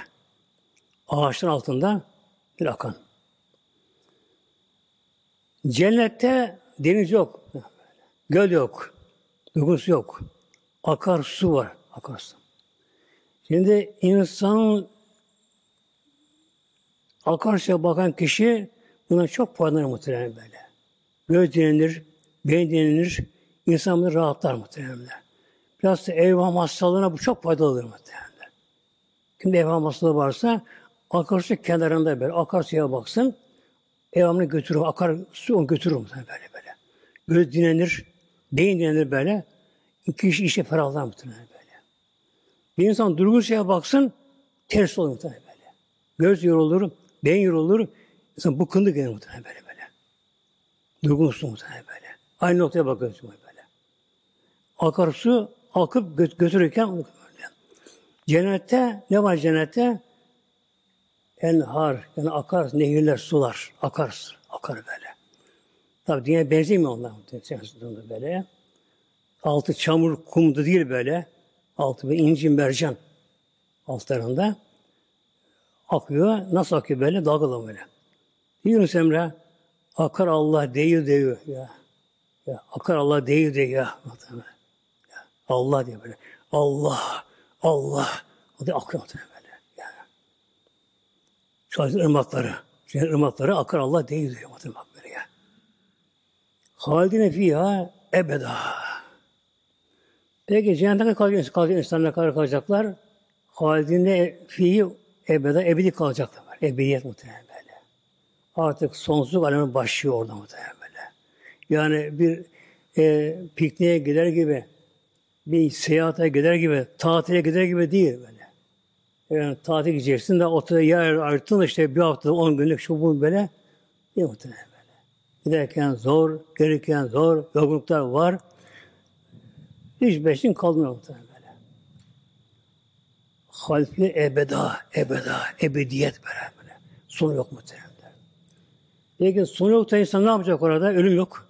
ağaçlar altında bir akan. Cennette deniz yok. Göl yok. Dokusu yok. Akar su var. Akar su. Şimdi insan akarsuya bakan kişi buna çok faydalanır muhtemelen böyle. Göz dinlenir, beyin dinlenir, insan bunu rahatlar muhtemelen. Biraz da evham hastalığına bu çok faydalıdır muhtemelen. Kimde evham hastalığı varsa Akarsu kenarında böyle akarsuya baksın. Devamlı götürür. Akar su onu götürür böyle böyle. Göz dinlenir. Beyin dinlenir böyle. Kişi işe ferahlar muhtemelen böyle. Bir insan durgun şeye baksın, ters olur muhtemelen böyle. Göz yorulur, beyin yorulur, insan bıkkındı gelir muhtemelen böyle böyle. Durgunsun muhtemelen böyle. Aynı noktaya bakıyorsun böyle. Akarsu akıp gö- götürürken. Cennette ne var cennette? Enhar, yani akar, nehirler, sular, akar, akar böyle. Tabi dünya benzemiyor onlar böyle. Altı çamur, kumdu değil böyle. Altı bir inci mercan altlarında. Akıyor. Nasıl akıyor böyle? Dalgalı böyle. Yunus Emre akar Allah değiyor değiyor ya. ya akar Allah değiyor değiyor ya. Allah diyor böyle. Allah, Allah. O da akıyor böyle. Yani. An ırmakları. Cennet ırmakları akar Allah değiyor diyor. Böyle ya. Halidine fiha ebeda. Peki cennette kalacak, kalacak insanlar kadar kalacaklar. Halidine fihi ebeda, ebedi kalacaklar. Ebediyet muhtemelen böyle. Artık sonsuzluk alemi başlıyor orada muhtemelen böyle. Yani bir e, pikniğe gider gibi, bir seyahate gider gibi, tatile gider gibi değil böyle. Yani tatil gideceksin de otada yer ayırttın işte bir hafta, on günlük şu bu böyle. Değil muhtemelen böyle. Giderken zor, gelirken zor, yorgunluklar var. Hiç beşin kalmıyor muhtemelen böyle. Halfi ebeda, ebeda, ebediyet böyle böyle. Sonu yok muhtemelen. Peki sonu yok insan ne yapacak orada? Ölüm yok.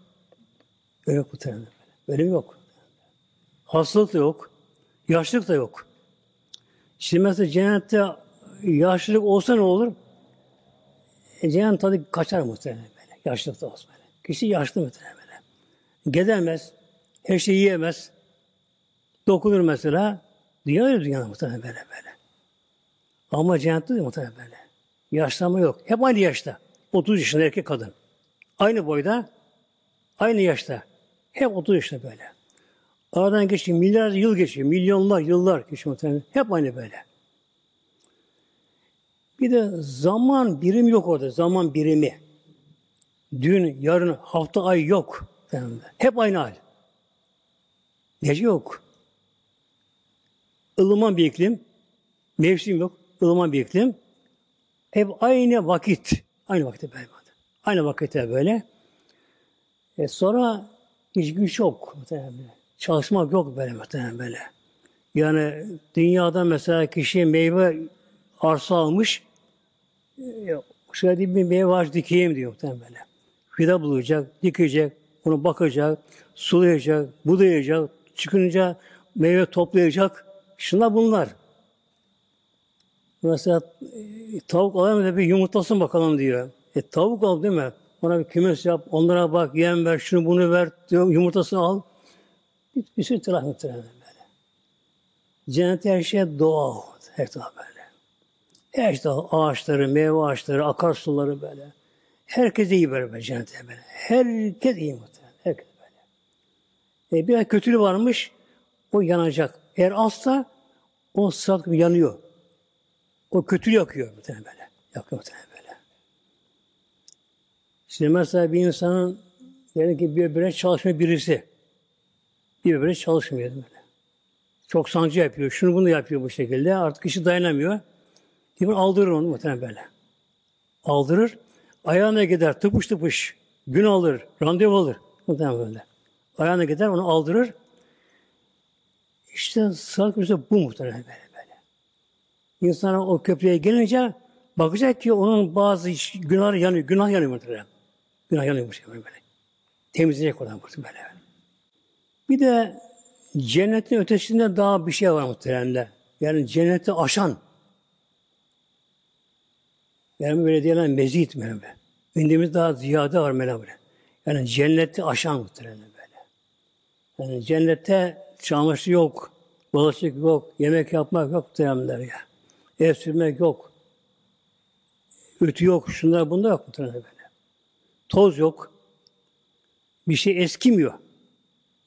Ölüm yok muhtemelen. Ölüm yok. Hastalık da yok. Yaşlılık da yok. Şimdi mesela cennette yaşlılık olsa ne olur? E, cennet tadı kaçar muhtemelen böyle. Yaşlılık da olsa böyle. Kişi yaşlı muhtemelen böyle. Gedemez. Her şeyi yiyemez. Dokunur mesela. Dünya öyle dünya muhtemelen böyle böyle. Ama cennette de muhtemelen böyle. Yaşlanma yok. Hep aynı yaşta. 30 yaşında erkek kadın. Aynı boyda. Aynı yaşta. Hep 30 yaşında böyle. Aradan geçiyor. Milyarlarca yıl geçiyor. Milyonlar, yıllar geçiyor muhtemelen. Hep aynı böyle. Bir de zaman birim yok orada. Zaman birimi. Dün, yarın, hafta, ay yok. Hep aynı hal. Gece yok. ılıman bir iklim. Mevsim yok. ılıman bir iklim. Hep aynı vakit. Aynı vakitte böyle. Aynı vakitte böyle. E sonra hiç güç yok. Çalışmak yok böyle muhtemelen böyle. Yani dünyada mesela kişi meyve arsa almış şöyle bir meyve ağaç dikeyim diyor muhtemelen böyle. Fida bulacak, dikecek, onu bakacak, sulayacak, budayacak, çıkınca meyve toplayacak. Şunlar bunlar. Mesela e, tavuk alalım da bir yumurtlasın bakalım diyor. E tavuk al değil mi? Ona bir kümes yap, onlara bak, yem ver, şunu bunu ver, diyor, yumurtasını al. Bir, bir sürü taraf muhtemelen böyle. Cennette her şey doğal. Her taraf böyle. Her şey ağaçları, meyve ağaçları, akarsuları böyle. Herkes iyi böyle, böyle cennette böyle. Herkes iyi muhtemelen. Herkes böyle. E, biraz kötülüğü varmış, o yanacak. Eğer azsa o sırat yanıyor. O kötülüğü yakıyor muhtemelen böyle. Yakıyor muhtemelen böyle. Şimdi mesela bir insanın diyelim ki bir öbürüne çalışmıyor birisi. Bir öbürüne çalışmıyor böyle. Çok sancı yapıyor. Şunu bunu yapıyor bu şekilde. Artık kişi dayanamıyor. Kimi aldırır onu muhtemelen böyle. Aldırır. Ayağına gider tıpış tıpış. Gün alır. Randevu alır. Muhtemelen böyle. Ayağına gider onu aldırır. İşte sağlık bize bu muhtemelen böyle böyle. İnsana o köprüye gelince bakacak ki onun bazı günah yanıyor. Günah yanıyor muhtemelen. Günah yanıyormuş böyle böyle. Temizleyecek oradan muhtemelen böyle. Bir de cennetin ötesinde daha bir şey var muhtemelen. Yani cenneti aşan yani böyle diyorlar mezit böyle. Gündemiz daha ziyade var böyle. Yani cenneti aşan muhtemelen böyle. Yani cennette çamaşır yok, bulaşık yok, yemek yapmak yok muhtemelen ya. Ev sürmek yok. Ütü yok, şunlar bunda yok muhtemelen böyle. Toz yok. Bir şey eskimiyor.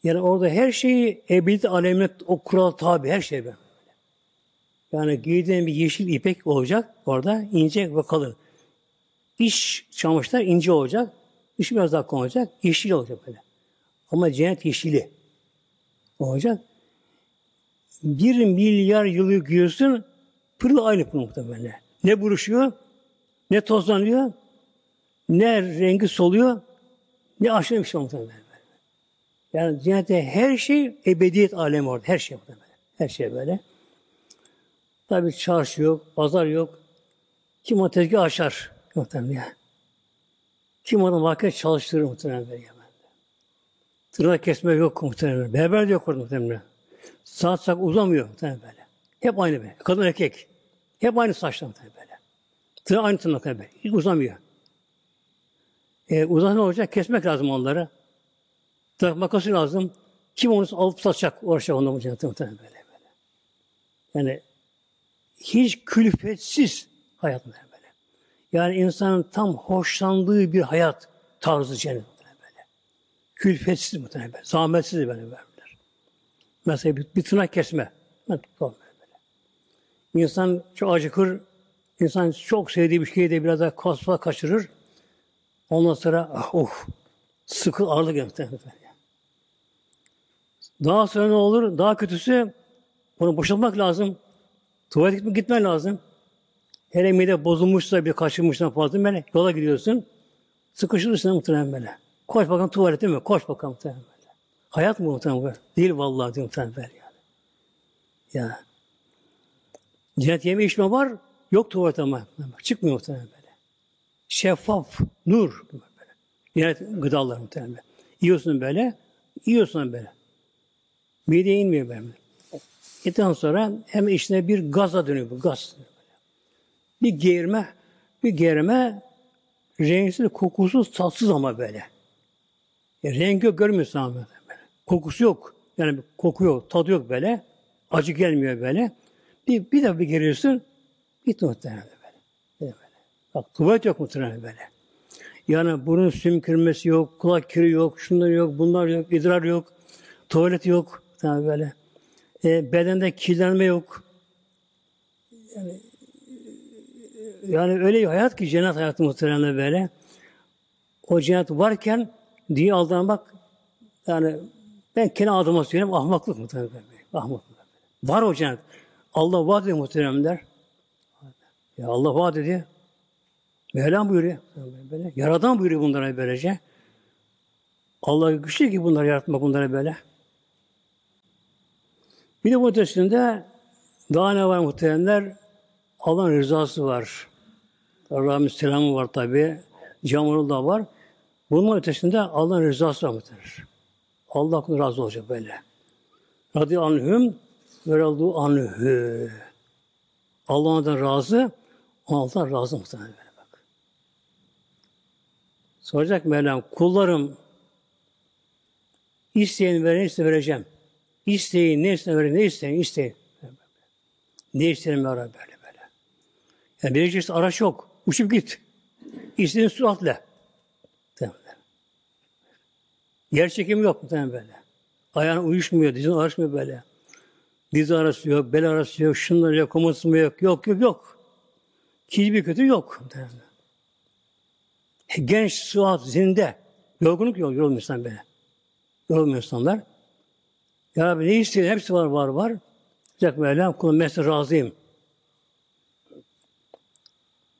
Yani orada her şeyi ebedi alemine o kural tabi, her şey böyle. Yani giydiğin bir yeşil ipek olacak orada, ince ve kalın. İş çamaşırlar ince olacak, dışı biraz daha kalın olacak, yeşil olacak böyle. Ama cennet yeşili. olacak. Bir milyar yılı yıkıyorsun, pırıl aynı pırıl muhtemelen. Ne buruşuyor, ne tozlanıyor, ne rengi soluyor, ne aşırı bir şey muhtemelen. Yani cennette her şey ebediyet alemi orada. Her şey burada böyle. Her şey böyle. Tabi çarşı yok, pazar yok. Kim o tezgah açar muhtemelen. Kim ona market çalıştırır muhtemelen böyle. Tırnak kesme yok muhtemelen. Berber de yok orada muhtemelen. Saat sak uzamıyor muhtemelen böyle. Hep aynı böyle. Kadın erkek. Hep aynı saçlar muhtemelen böyle. Tırnak aynı tırnak böyle. Hiç uzamıyor. E, uzan olacak? Kesmek lazım onları. Tırnak makası lazım. Kim onu alıp satacak? Uğraşacak onunla muhtemelen böyle, böyle. Yani hiç külfetsiz hayat böyle. Yani insanın tam hoşlandığı bir hayat tarzı cennet böyle. Külfetsiz muhtemelen böyle. Zahmetsiz böyle verdiler. Mesela bir, bir tırnak kesme. Böyle. İnsan çok acıkır. İnsan çok sevdiği bir şeyi de biraz daha kasfa kaçırır. Ondan sonra ah, oh, sıkı ağırlık yaptı. Daha sonra ne olur? Daha kötüsü onu boşaltmak lazım. Tuvalete gitmek gitmen lazım. Hele mide bozulmuşsa bir kaçırmışsan fazla böyle yola gidiyorsun. Sıkışırsın muhtemelen böyle. Koş bakalım tuvalete mi? Koş bakalım muhtemelen böyle. Hayat mı muhtemelen böyle? Değil vallahi diyor muhtemelen böyle yani. Ya. Cennet yeme içme var. Yok tuvalet ama. Çıkmıyor muhtemelen böyle. Şeffaf, nur. Böyle. Cennet gıdalar muhtemelen böyle. Yiyorsun böyle. Yiyorsun böyle. Mideye inmiyor böyle. Etten sonra hem içine bir gaza dönüyor bu gaz. Bir geğirme, bir geğirme renksiz, kokusuz, tatsız ama böyle. Yani rengi yok, görmüyorsun ama böyle. Kokusu yok. Yani koku yok, tadı yok böyle. Acı gelmiyor böyle. Bir, bir de bir geliyorsun, bir muhtemelen böyle. böyle. Bak tuvalet yok muhtemelen böyle. Yani burun sümkürmesi yok, kulak kiri yok, şunlar yok, bunlar yok, idrar yok, tuvalet yok. Yani böyle. E, bedende kirlenme yok. Yani, yani öyle bir hayat ki cennet hayatı muhtemelen böyle. O cennet varken diye aldanmak yani ben kendi adıma söyleyeyim ahmaklık muhtemelen. Ahmaklık. Var o cennet. Allah vaat ediyor muhteremler. Ya Allah vaat ediyor. Mevlam buyuruyor. Böyle. Yaradan buyuruyor bunlara böylece. Allah güçlü ki bunları yaratmak bunlara böyle. Bir de bu ötesinde daha ne var muhteremler? Allah'ın rızası var. Allah'ın selamı var tabi. Camurullah var. Bunun ötesinde Allah'ın rızası var muhteremler. Allah razı olacak böyle. Radıyı anhüm ve radıyı anhü. Allah'tan razı, Allah'tan razı muhtemelen böyle bak. Soracak Mevlam, kullarım isteyen veren iste vereceğim. İsteyin, ne isteyin, verin, ne isteyin, isteyin. Ne isteyin Rabbi böyle böyle. Yani bir çeşit araç yok. Uçup git. İstediğin süratle. Yer çekimi yok muhtemelen böyle. Ayağın uyuşmuyor, dizin araşmıyor böyle. Diz arası yok, bel arası yok, şunlar yok, komasımı yok. Yok, yok, yok. Hiçbir kötü yok. Genç, suat, zinde. Yorgunluk yok, yorulmuyor insan böyle. Yorulmuyor insanlar. Ya Rabbi ne istiyor? Hepsi var, var, var. Cenab-ı Mevlam kulun mesle razıyım.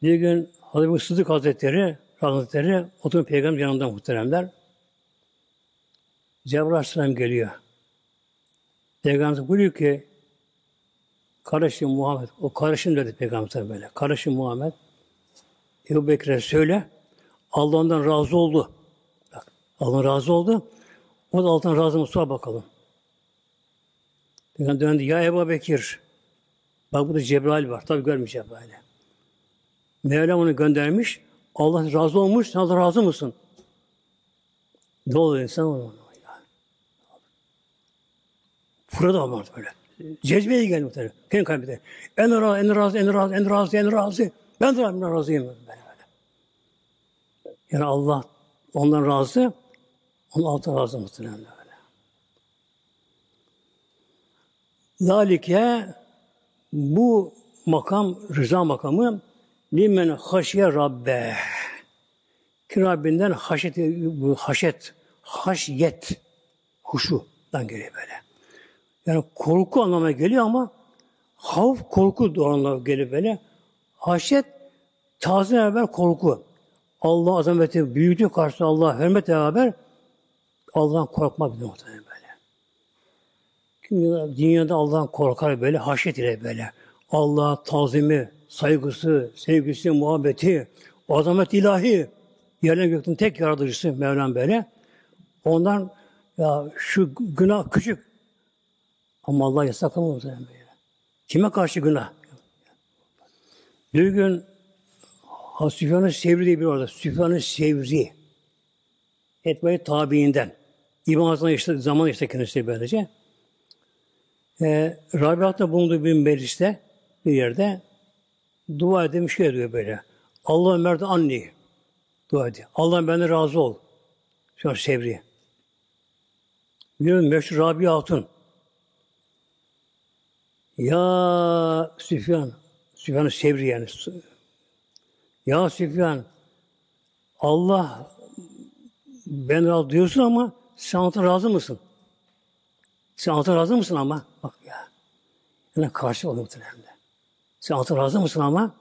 Bir gün Hazreti Sıddık Hazretleri, Hazretleri oturup peygamber yanında muhteremler. Cebrail Aleyhisselam geliyor. Peygamber buyuruyor ki kardeşim Muhammed, o kardeşim dedi Peygamber böyle. Kardeşim Muhammed, Ebu Bekir'e söyle, Allah razı oldu. Bak, Allah razı oldu. O da Allah'tan razı mı? Sor bakalım. Peygamber döndü. Ya Ebu Bekir. Bak burada Cebrail var. Tabi görmüş Cebrail'i. Mevlam onu göndermiş. Allah razı olmuş. Sen Allah razı mısın? Ne oluyor insan onu? Burada olmaz böyle. Cezbeye geldi muhtemelen. Kendi kalbinde. En razı, en razı, en razı, en razı, en razı. Ben de Rabbimden razıyım. Böyle, böyle. Yani Allah ondan razı, onun altına razı muhtemelen böyle. Zalike bu makam, rıza makamı limen haşye rabbe. Ki Rabbinden haşet, bu haşet, haşyet, huşudan geliyor böyle. Yani korku anlamına geliyor ama havf korku anlamına geliyor böyle. Haşyet tazim beraber korku. Allah azameti büyüdüğü karşısında Allah hürmet beraber Allah'tan korkmak bir muhtemelen. Dünyada Allah'tan korkar böyle, haşyet ile böyle. Allah tazimi, saygısı, sevgisi, muhabbeti, azamet ilahi, yerden gökten tek yaratıcısı Mevlam böyle. Ondan ya şu günah küçük ama Allah yasaklamıyor böyle. Kime karşı günah? Bir gün Süfyan-ı Sevri diye bir orada. Süfyan-ı Sevri. Etmeyi tabiinden. İmam Hazretleri işte, zaman işte kendisi böylece. Ee, Rabiat'ta bulunduğu bir mecliste bir yerde dua edilmiş şey diyor böyle. Allah merde anni. Dua ediyor. Allah benden razı ol. Şu an Sevri. Bir meşhur Rabia Hatun. Ya Süfyan, Süfyan Sevri yani. Ya Süfyan, Allah ben razı diyorsun ama sen altına razı mısın? Sen altına razı mısın ama? Bak ya. Yani karşı oluyor muhtemelen. Sen altına razı mısın ama?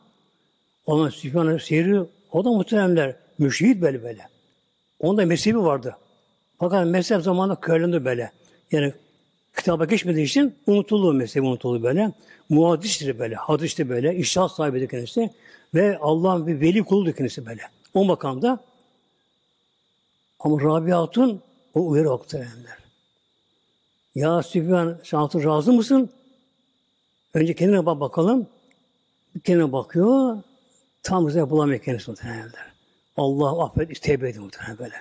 Onun Süfyan Sevri, o da muhteremler. Müşehit böyle böyle. Onun da mezhebi vardı. Fakat mezhep zamanında körlendi böyle. Yani kitaba geçmediği için unutuldu mezhebi unutuldu böyle. Muhaddistir böyle, hadistir böyle, iştahat sahibidir kendisi. Ve Allah'ın bir veli kuludur kendisi böyle. O makamda. Ama Rabia Hatun o uyarı oktarenler. Ya Süfyan sen Hatun razı mısın? Önce kendine bak bakalım. Kendine bakıyor. Tam güzel bulamıyor kendisi muhtemelenler. Allah affet, tevbe edin muhtemelen böyle.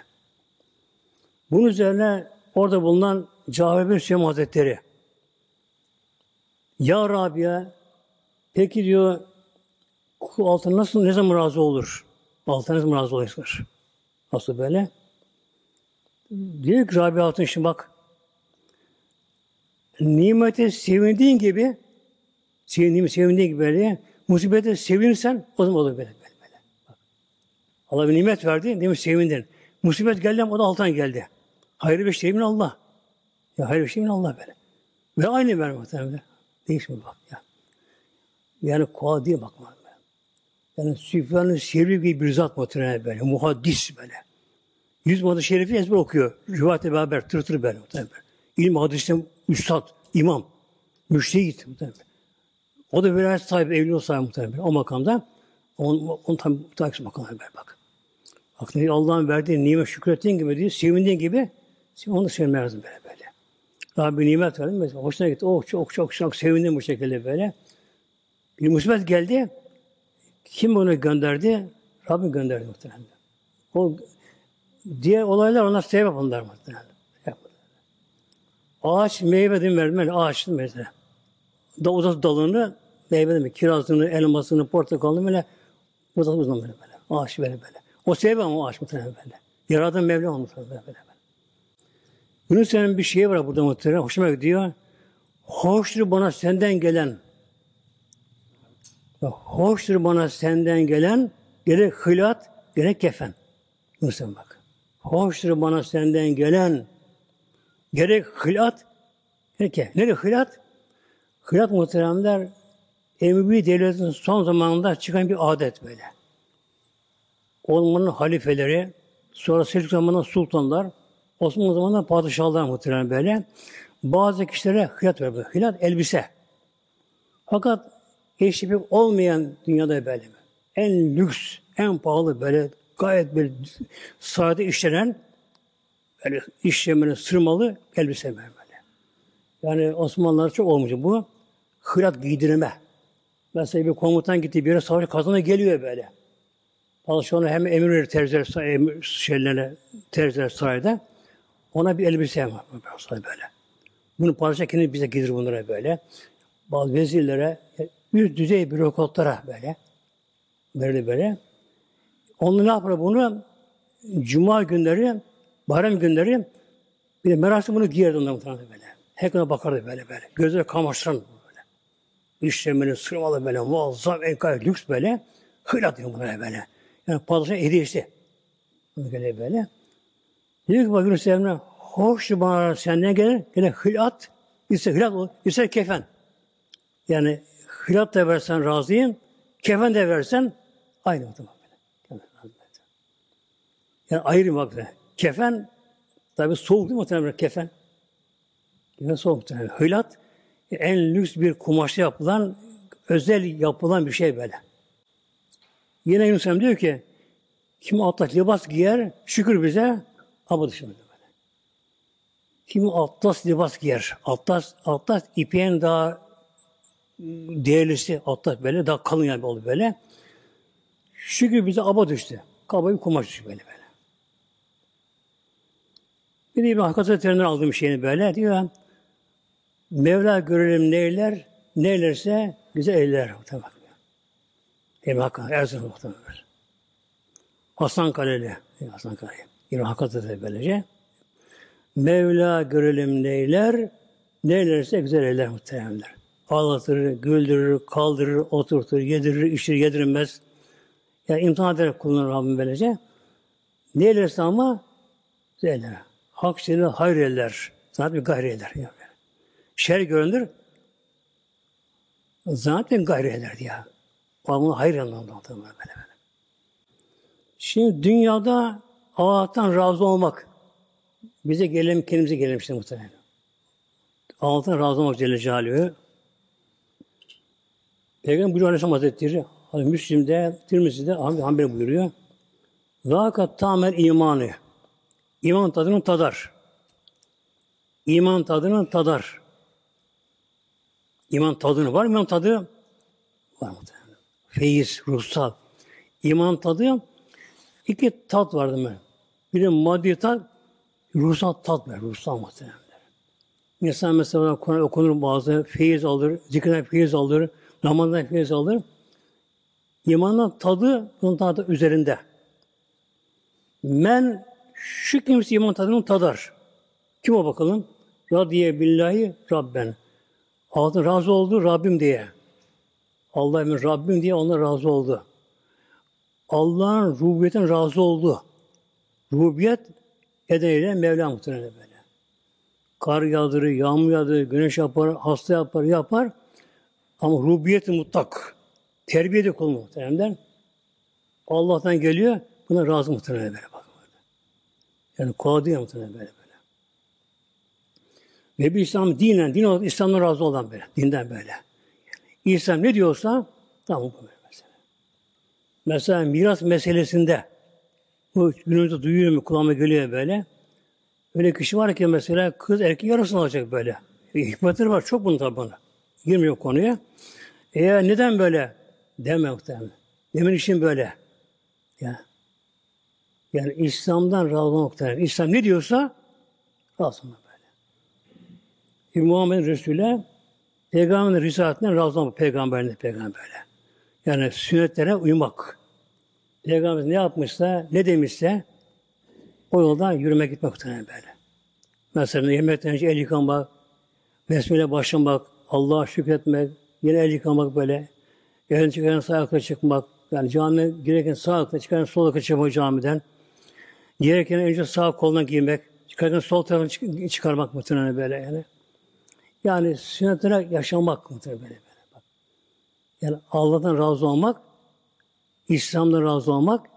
Bunun üzerine orada bulunan Cabir bin Süleyman Hazretleri Ya Rabia peki diyor kul nasıl ne zaman razı olur? Altına ne zaman razı olursunuz? Nasıl böyle? Diyor ki Rabia Hatun şimdi bak nimete sevindiğin gibi sevindiğin, sevindiğin gibi böyle musibete sevinirsen o zaman olur böyle. böyle, böyle. Allah bir nimet verdi, mi? Sevindin. Musibet geldi ama o da alttan geldi. Hayır bir şey mi Allah? Ya hayır bir şey mi Allah böyle? Ve aynı ben muhtemelen. Değişmiyor bak ya. Yani kolay değil bakma. Yani Süfyan-ı Sevri gibi bir zat muhtemelen böyle. Muhaddis böyle. Yüz madde şerifi ezber okuyor. Rivayete beraber tır tır böyle muhtemelen. İlm hadiste üstad, imam, müştehit. O da vilayet sahibi, evli sahibi muhtemelen. O makamda. Onun, onun tam takip makamı böyle bak. Bak Allah'ın verdiği nimet şükrettiğin gibi değil, sevindiğin gibi onu da sevmeye lazım böyle böyle. Rabbi nimet verdi. Mesela hoşuna gitti. Oh çok çok çok sevindim bu şekilde böyle. Bir musibet geldi. Kim bunu gönderdi? Rabbim gönderdi muhtemelen. O diğer olaylar onlar sebep onlar muhtemelen. Ağaç meyve değil vermeli. Ağaç mesela. Da uzat dalını meyve mi? Kirazını, elmasını, portakalını böyle uzat uzun böyle böyle. Ağaç böyle böyle. O sebep ama ağaç muhtemelen böyle. Yaradan Mevla olmuş böyle böyle. böyle. Yunus'un bir şey var burada muhtemelen. Hoşuma gidiyor. Hoştur bana senden gelen hoştur bana senden gelen gerek hılat gerek kefen. Yunus'un bak. Hoştur bana senden gelen gerek hılat gerek. Nerede hılat? Hılat muhteremler Emevi devletin son zamanında çıkan bir adet böyle. Osmanlı halifeleri, sonra Selçuk zamanında sultanlar, Osmanlı zamanında padişahlar muhtemelen böyle. Bazı kişilere hıyat verir. Hıyat elbise. Fakat eşi olmayan dünyada böyle. En lüks, en pahalı böyle gayet bir sade işlenen böyle işlemeli, sırmalı elbise böyle. Yani Osmanlılar çok olmuş bu. Hırat giydirme. Mesela bir komutan gitti bir yere savaş kazana geliyor böyle. Padişah hem emir verir terziler, şeylerine, terziler sarayda. Ona bir elbise var böyle. Bunu padişah kendi bize giydirir bunlara böyle. Bazı vezirlere, üst düzey bürokratlara böyle. Böyle böyle. Onlar ne yapar bunu? Cuma günleri, bayram günleri bir de merasim bunu giyerdi onlar muhtemelen böyle. Her bakardı böyle böyle. Gözleri kamaştıran böyle. İşlemeli, sırmalı böyle, muazzam, en kadar lüks böyle. Hıyla diyor bunlara böyle. Yani padişah hediyesi. Böyle böyle. Diyor ki bak Yunus Emre, hoş bana senden gelir, gene hılat, İster hilat, ister kefen. Yani hilat da versen razıyım, kefen de versen aynı muhtemelen. Yani ayrı bak. Kefen tabi soğuk değil mi muhtemelen kefen? Kefen soğuk muhtemelen. Hılat en lüks bir kumaşta yapılan özel yapılan bir şey böyle. Yine Yunus Emre diyor ki kim atlas libas giyer şükür bize ama dışında böyle. Kim atlas libas giyer. Atlas, atlas ipeğin daha değerlisi atlas böyle daha kalın yani böyle. Şükür bize aba düştü. Kaba bir kumaş düştü böyle böyle. Bir de İbrahim Hakkı Hazretleri'nden aldığım şeyini böyle diyor. Mevla görelim neyler, neylerse güzel eyler. Muhtemelen. İbrahim Hakkı, Erzurum muhtemelen. Hasan Kaleli, Hasan Kaleli. İbrahim Hakkı Hazretleri böylece. Mevla görelim neyler, neylerse güzel eyler muhtemelenler. Ağlatır, güldürür, kaldırır, oturtur, yedirir, içirir, yedirilmez. Yani imtihan ederek kullanır Rabbim böylece. Neylerse ama güzel eyler. Hak seni hayır eder. Zaten bir gayri eder. Yani. Şer görünür. Zaten gayri eder ya. Ama hayır anlamda böyle. Şimdi dünyada Allah'tan razı olmak bize gelelim, kendimize gelelim işte muhtemelen. Allah'tan razı olmak Celle Celaluhu. Peygamber buyuruyor Aleyhisselam Hazretleri, Müslim'de, Tirmizi'de Hanbel buyuruyor. Zâkat tâmel imanı. İman tadını tadar. İman tadını tadar. İman tadını var mı? İman tadı var mı? Feyiz, ruhsal. İman tadı iki tat vardı mı? Biri maddi tat, ruhsal tat var. Ruhsal muhtemelen. İnsan mesela Kur'an okunur bazı feyiz alır, zikirden feyiz alır, namazdan feyiz alır. İmanın tadı bunun tadı üzerinde. Men şu kimse iman tadını tadar. Kim o bakalım? Radiye billahi Rabben. Allah razı oldu Rabbim diye. Allah'ın Rabbim diye ona razı oldu. Allah'ın rububiyetin razı oldu. Rububiyet edeniyle Mevla muhtemelen böyle. Kar yağdırır, yağmur yağdırır, güneş yapar, hasta yapar, yapar. Ama rububiyeti mutlak. Terbiye de kul muhtemelen. Allah'tan geliyor, buna razı muhtemelen böyle. Yani kolay muhtemelen böyle böyle. Ve bir İslam dinen, din olarak İslam'dan razı olan böyle, dinden böyle. İslam ne diyorsa, tamam bu böyle mesela. Mesela miras meselesinde, bu günümüzde duyuyor mu, kulağıma geliyor böyle. Öyle kişi var ki mesela kız erkek yarısını alacak böyle. E, hikmetleri var, çok bunun tabi bana. Girmiyor konuya. Eğer neden böyle? Deme muhtemelen. Demin için böyle. Ya. Yani İslam'dan razı olmak demek. İslam ne diyorsa razı olmak böyle. Muhammed Resul'e Peygamberin risaletinden razı olmak. Peygamberine peygamberle. Yani sünnetlere uymak. Peygamber ne yapmışsa, ne demişse o yoldan yürümek gitmek muhtemelen böyle. Mesela yemekten önce el yıkamak, besmele başlamak, Allah'a şükretmek, yine el yıkamak böyle. Yarın çıkarken sağ çıkmak, yani camiye girerken sağ ayakta çıkarken sol ayakta çıkmak camiden. Yerken önce sağ koluna giymek, çıkarken sol tarafını çıkarmak muhtemelen böyle yani. Yani sünnetine yaşamak muhtemelen böyle. böyle. Bak. Yani Allah'tan razı olmak, İslam'dan razı olmak,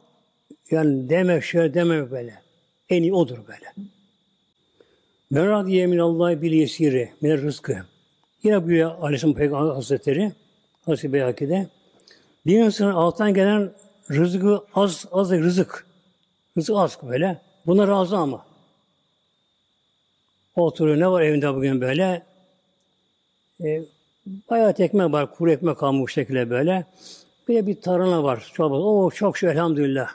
yani deme şöyle deme böyle. En iyi odur böyle. Merad yemin Allah bil yesiri min rızkı. Yine buyuruyor Aleyhisselam Peygamber Hazretleri Hazreti Beyhaki'de bir insanın alttan gelen rızkı az az rızık. Rızık az böyle. Buna razı ama. Oturuyor. Ne var evinde bugün böyle? E, bayağı ekmek var. Kuru ekmek kalmış şekilde böyle. Bir de bir tarhana var. Çok, o çok şu elhamdülillah.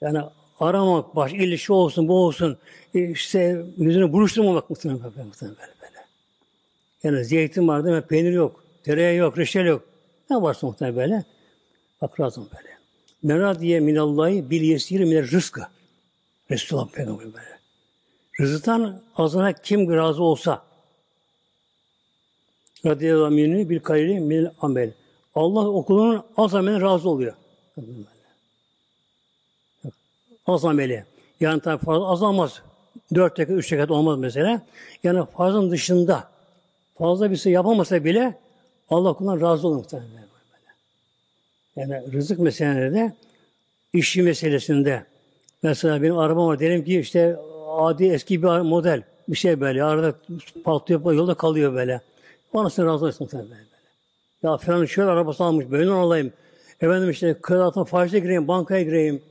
Yani aramak baş, illi şu olsun, bu olsun. E, işte yüzünü buruşturmamak muhtemelen böyle, muhtemelen böyle, böyle. Yani zeytin var değil mi? Peynir yok. Tereyağı yok, reçel yok. Ne varsa muhtemelen böyle. Bak razım böyle. Meradiye minallahi bil yesiri minel rızkı. Resulullah Peygamber böyle. Rızıktan azına kim razı olsa radiyallahu minni bil kalili minel amel. Allah okulunun az ameline razı oluyor. Az ameli. Yani tabi fazla azalmaz. Dört rekat, üç rekat olmaz mesela. Yani farzın dışında fazla bir şey yapamasa bile Allah kulundan razı olur muhtemelen. Böyle. Yani rızık meselelerinde, işçi meselesinde mesela benim arabam var. Diyelim ki işte adi eski bir model bir şey böyle. Arada patlıyor, yolda kalıyor böyle. Anasını razı olsun muhtemelen böyle. Ya falan şöyle arabası almış, böyle alayım. Efendim işte altına faize gireyim, bankaya gireyim.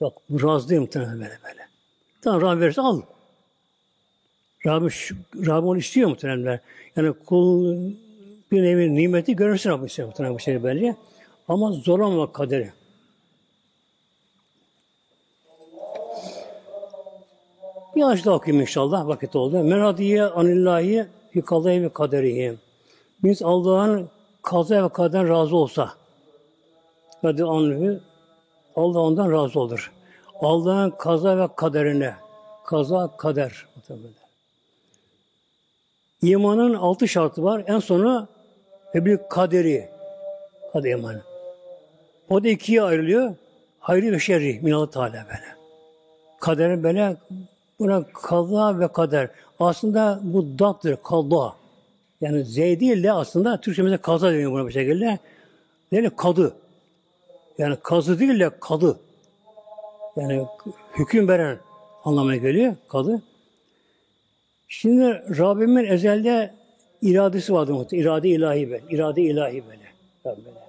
Yok, bu razı değil muhtemelen böyle böyle. Tamam Rabbim verirse al. Rabbim, Rabbim onu istiyor muhtemelen. Yani kul bir nevi nimeti görürsün Rabbim istiyor muhtemelen bu şey böyle. Ama zorlamamak kaderi. Bir ağaç daha okuyayım inşallah vakit oldu. Meradiye anillahi fi kadayı ve kaderihi. Biz Allah'ın kaza ve kaderden razı olsa kadir anlıyor. Allah ondan razı olur. Allah'ın kaza ve kaderine kaza kader. İmanın altı şartı var. En sonu ve bir kaderi. Kader imanı. O da ikiye ayrılıyor. Hayri ve şerri minallah Teala böyle. Kaderin böyle buna kaza ve kader. Aslında bu dattır, kaza. Yani Z değil de aslında Türkçemizde kaza deniyor buna bir şekilde. Yani kadı. Yani kazı değil de kadı. Yani hüküm veren anlamına geliyor kadı. Şimdi Rabbimin ezelde iradesi vardı muhtemelen. İrade ilahi böyle. İrade ilahi böyle. Rabbim.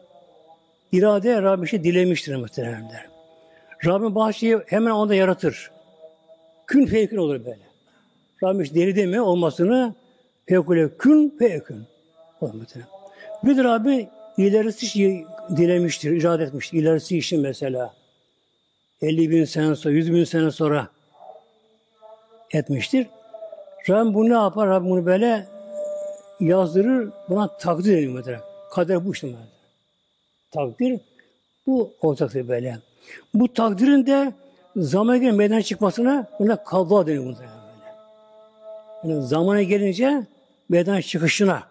İrade Rabbim şey dilemiştir muhtemelenler. Rabbim bazı şeyi hemen onda yaratır. Kün feyekün olur böyle. Rabbim hiç deli demiyor olmasını fevkule kün muhtemelen. Bir de Rabbi ilerisi işi dilemiştir, irade etmiştir. İlerisi işi mesela 50 bin sene sonra, 100 bin sene sonra etmiştir. Rabbim bunu ne yapar? Rabbim bunu böyle yazdırır, buna takdir ediyor. Kader bu işte. mesela. Takdir bu olacaktır böyle. Bu takdirin de zamana göre meydana çıkmasına buna kavga deniyor bunlar böyle. Yani zamana gelince meydana çıkışına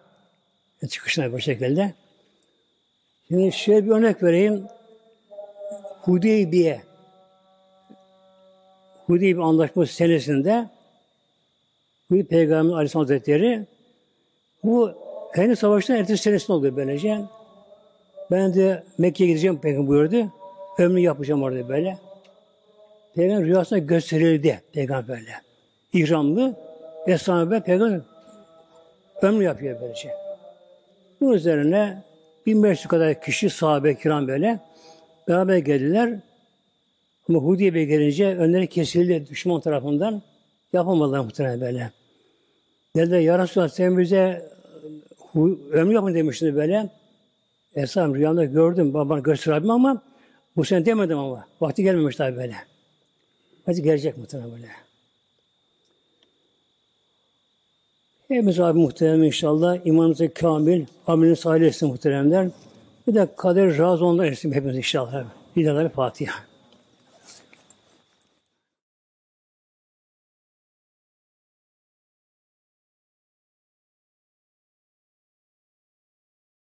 çıkışına bu şekilde. Şimdi şöyle bir örnek vereyim. Hudeybiye Hudeybiye Anlaşması senesinde Hudeybiye Peygamber Aleyhisselam Hazretleri bu Henüz Savaşı'nın ertesi senesinde oluyor böylece. Ben de Mekke'ye gideceğim Peygamber buyurdu. Ömrü yapacağım orada böyle. Peygamber rüyasında gösterildi Peygamberle. İhramlı. Esra-ı Peygamber ömrü yapıyor böylece. Bunun üzerine 1500 kadar kişi sahabe kiram böyle beraber geldiler. Ama Hudeybiye gelince önleri kesildi düşman tarafından. Yapamadılar muhtemelen böyle. Dediler ya Resulallah sen bize ömrü yapın demiştin böyle. Esam rüyamda gördüm babana gösterdim ama bu sene demedim ama. Vakti gelmemiş tabi böyle. Hadi gelecek muhtemelen böyle. Hepimiz abi muhterem inşallah. İmanımızı kamil, amelini salih etsin muhteremler. Bir de kader razı ondan etsin hepimiz inşallah. Bir de Fatiha.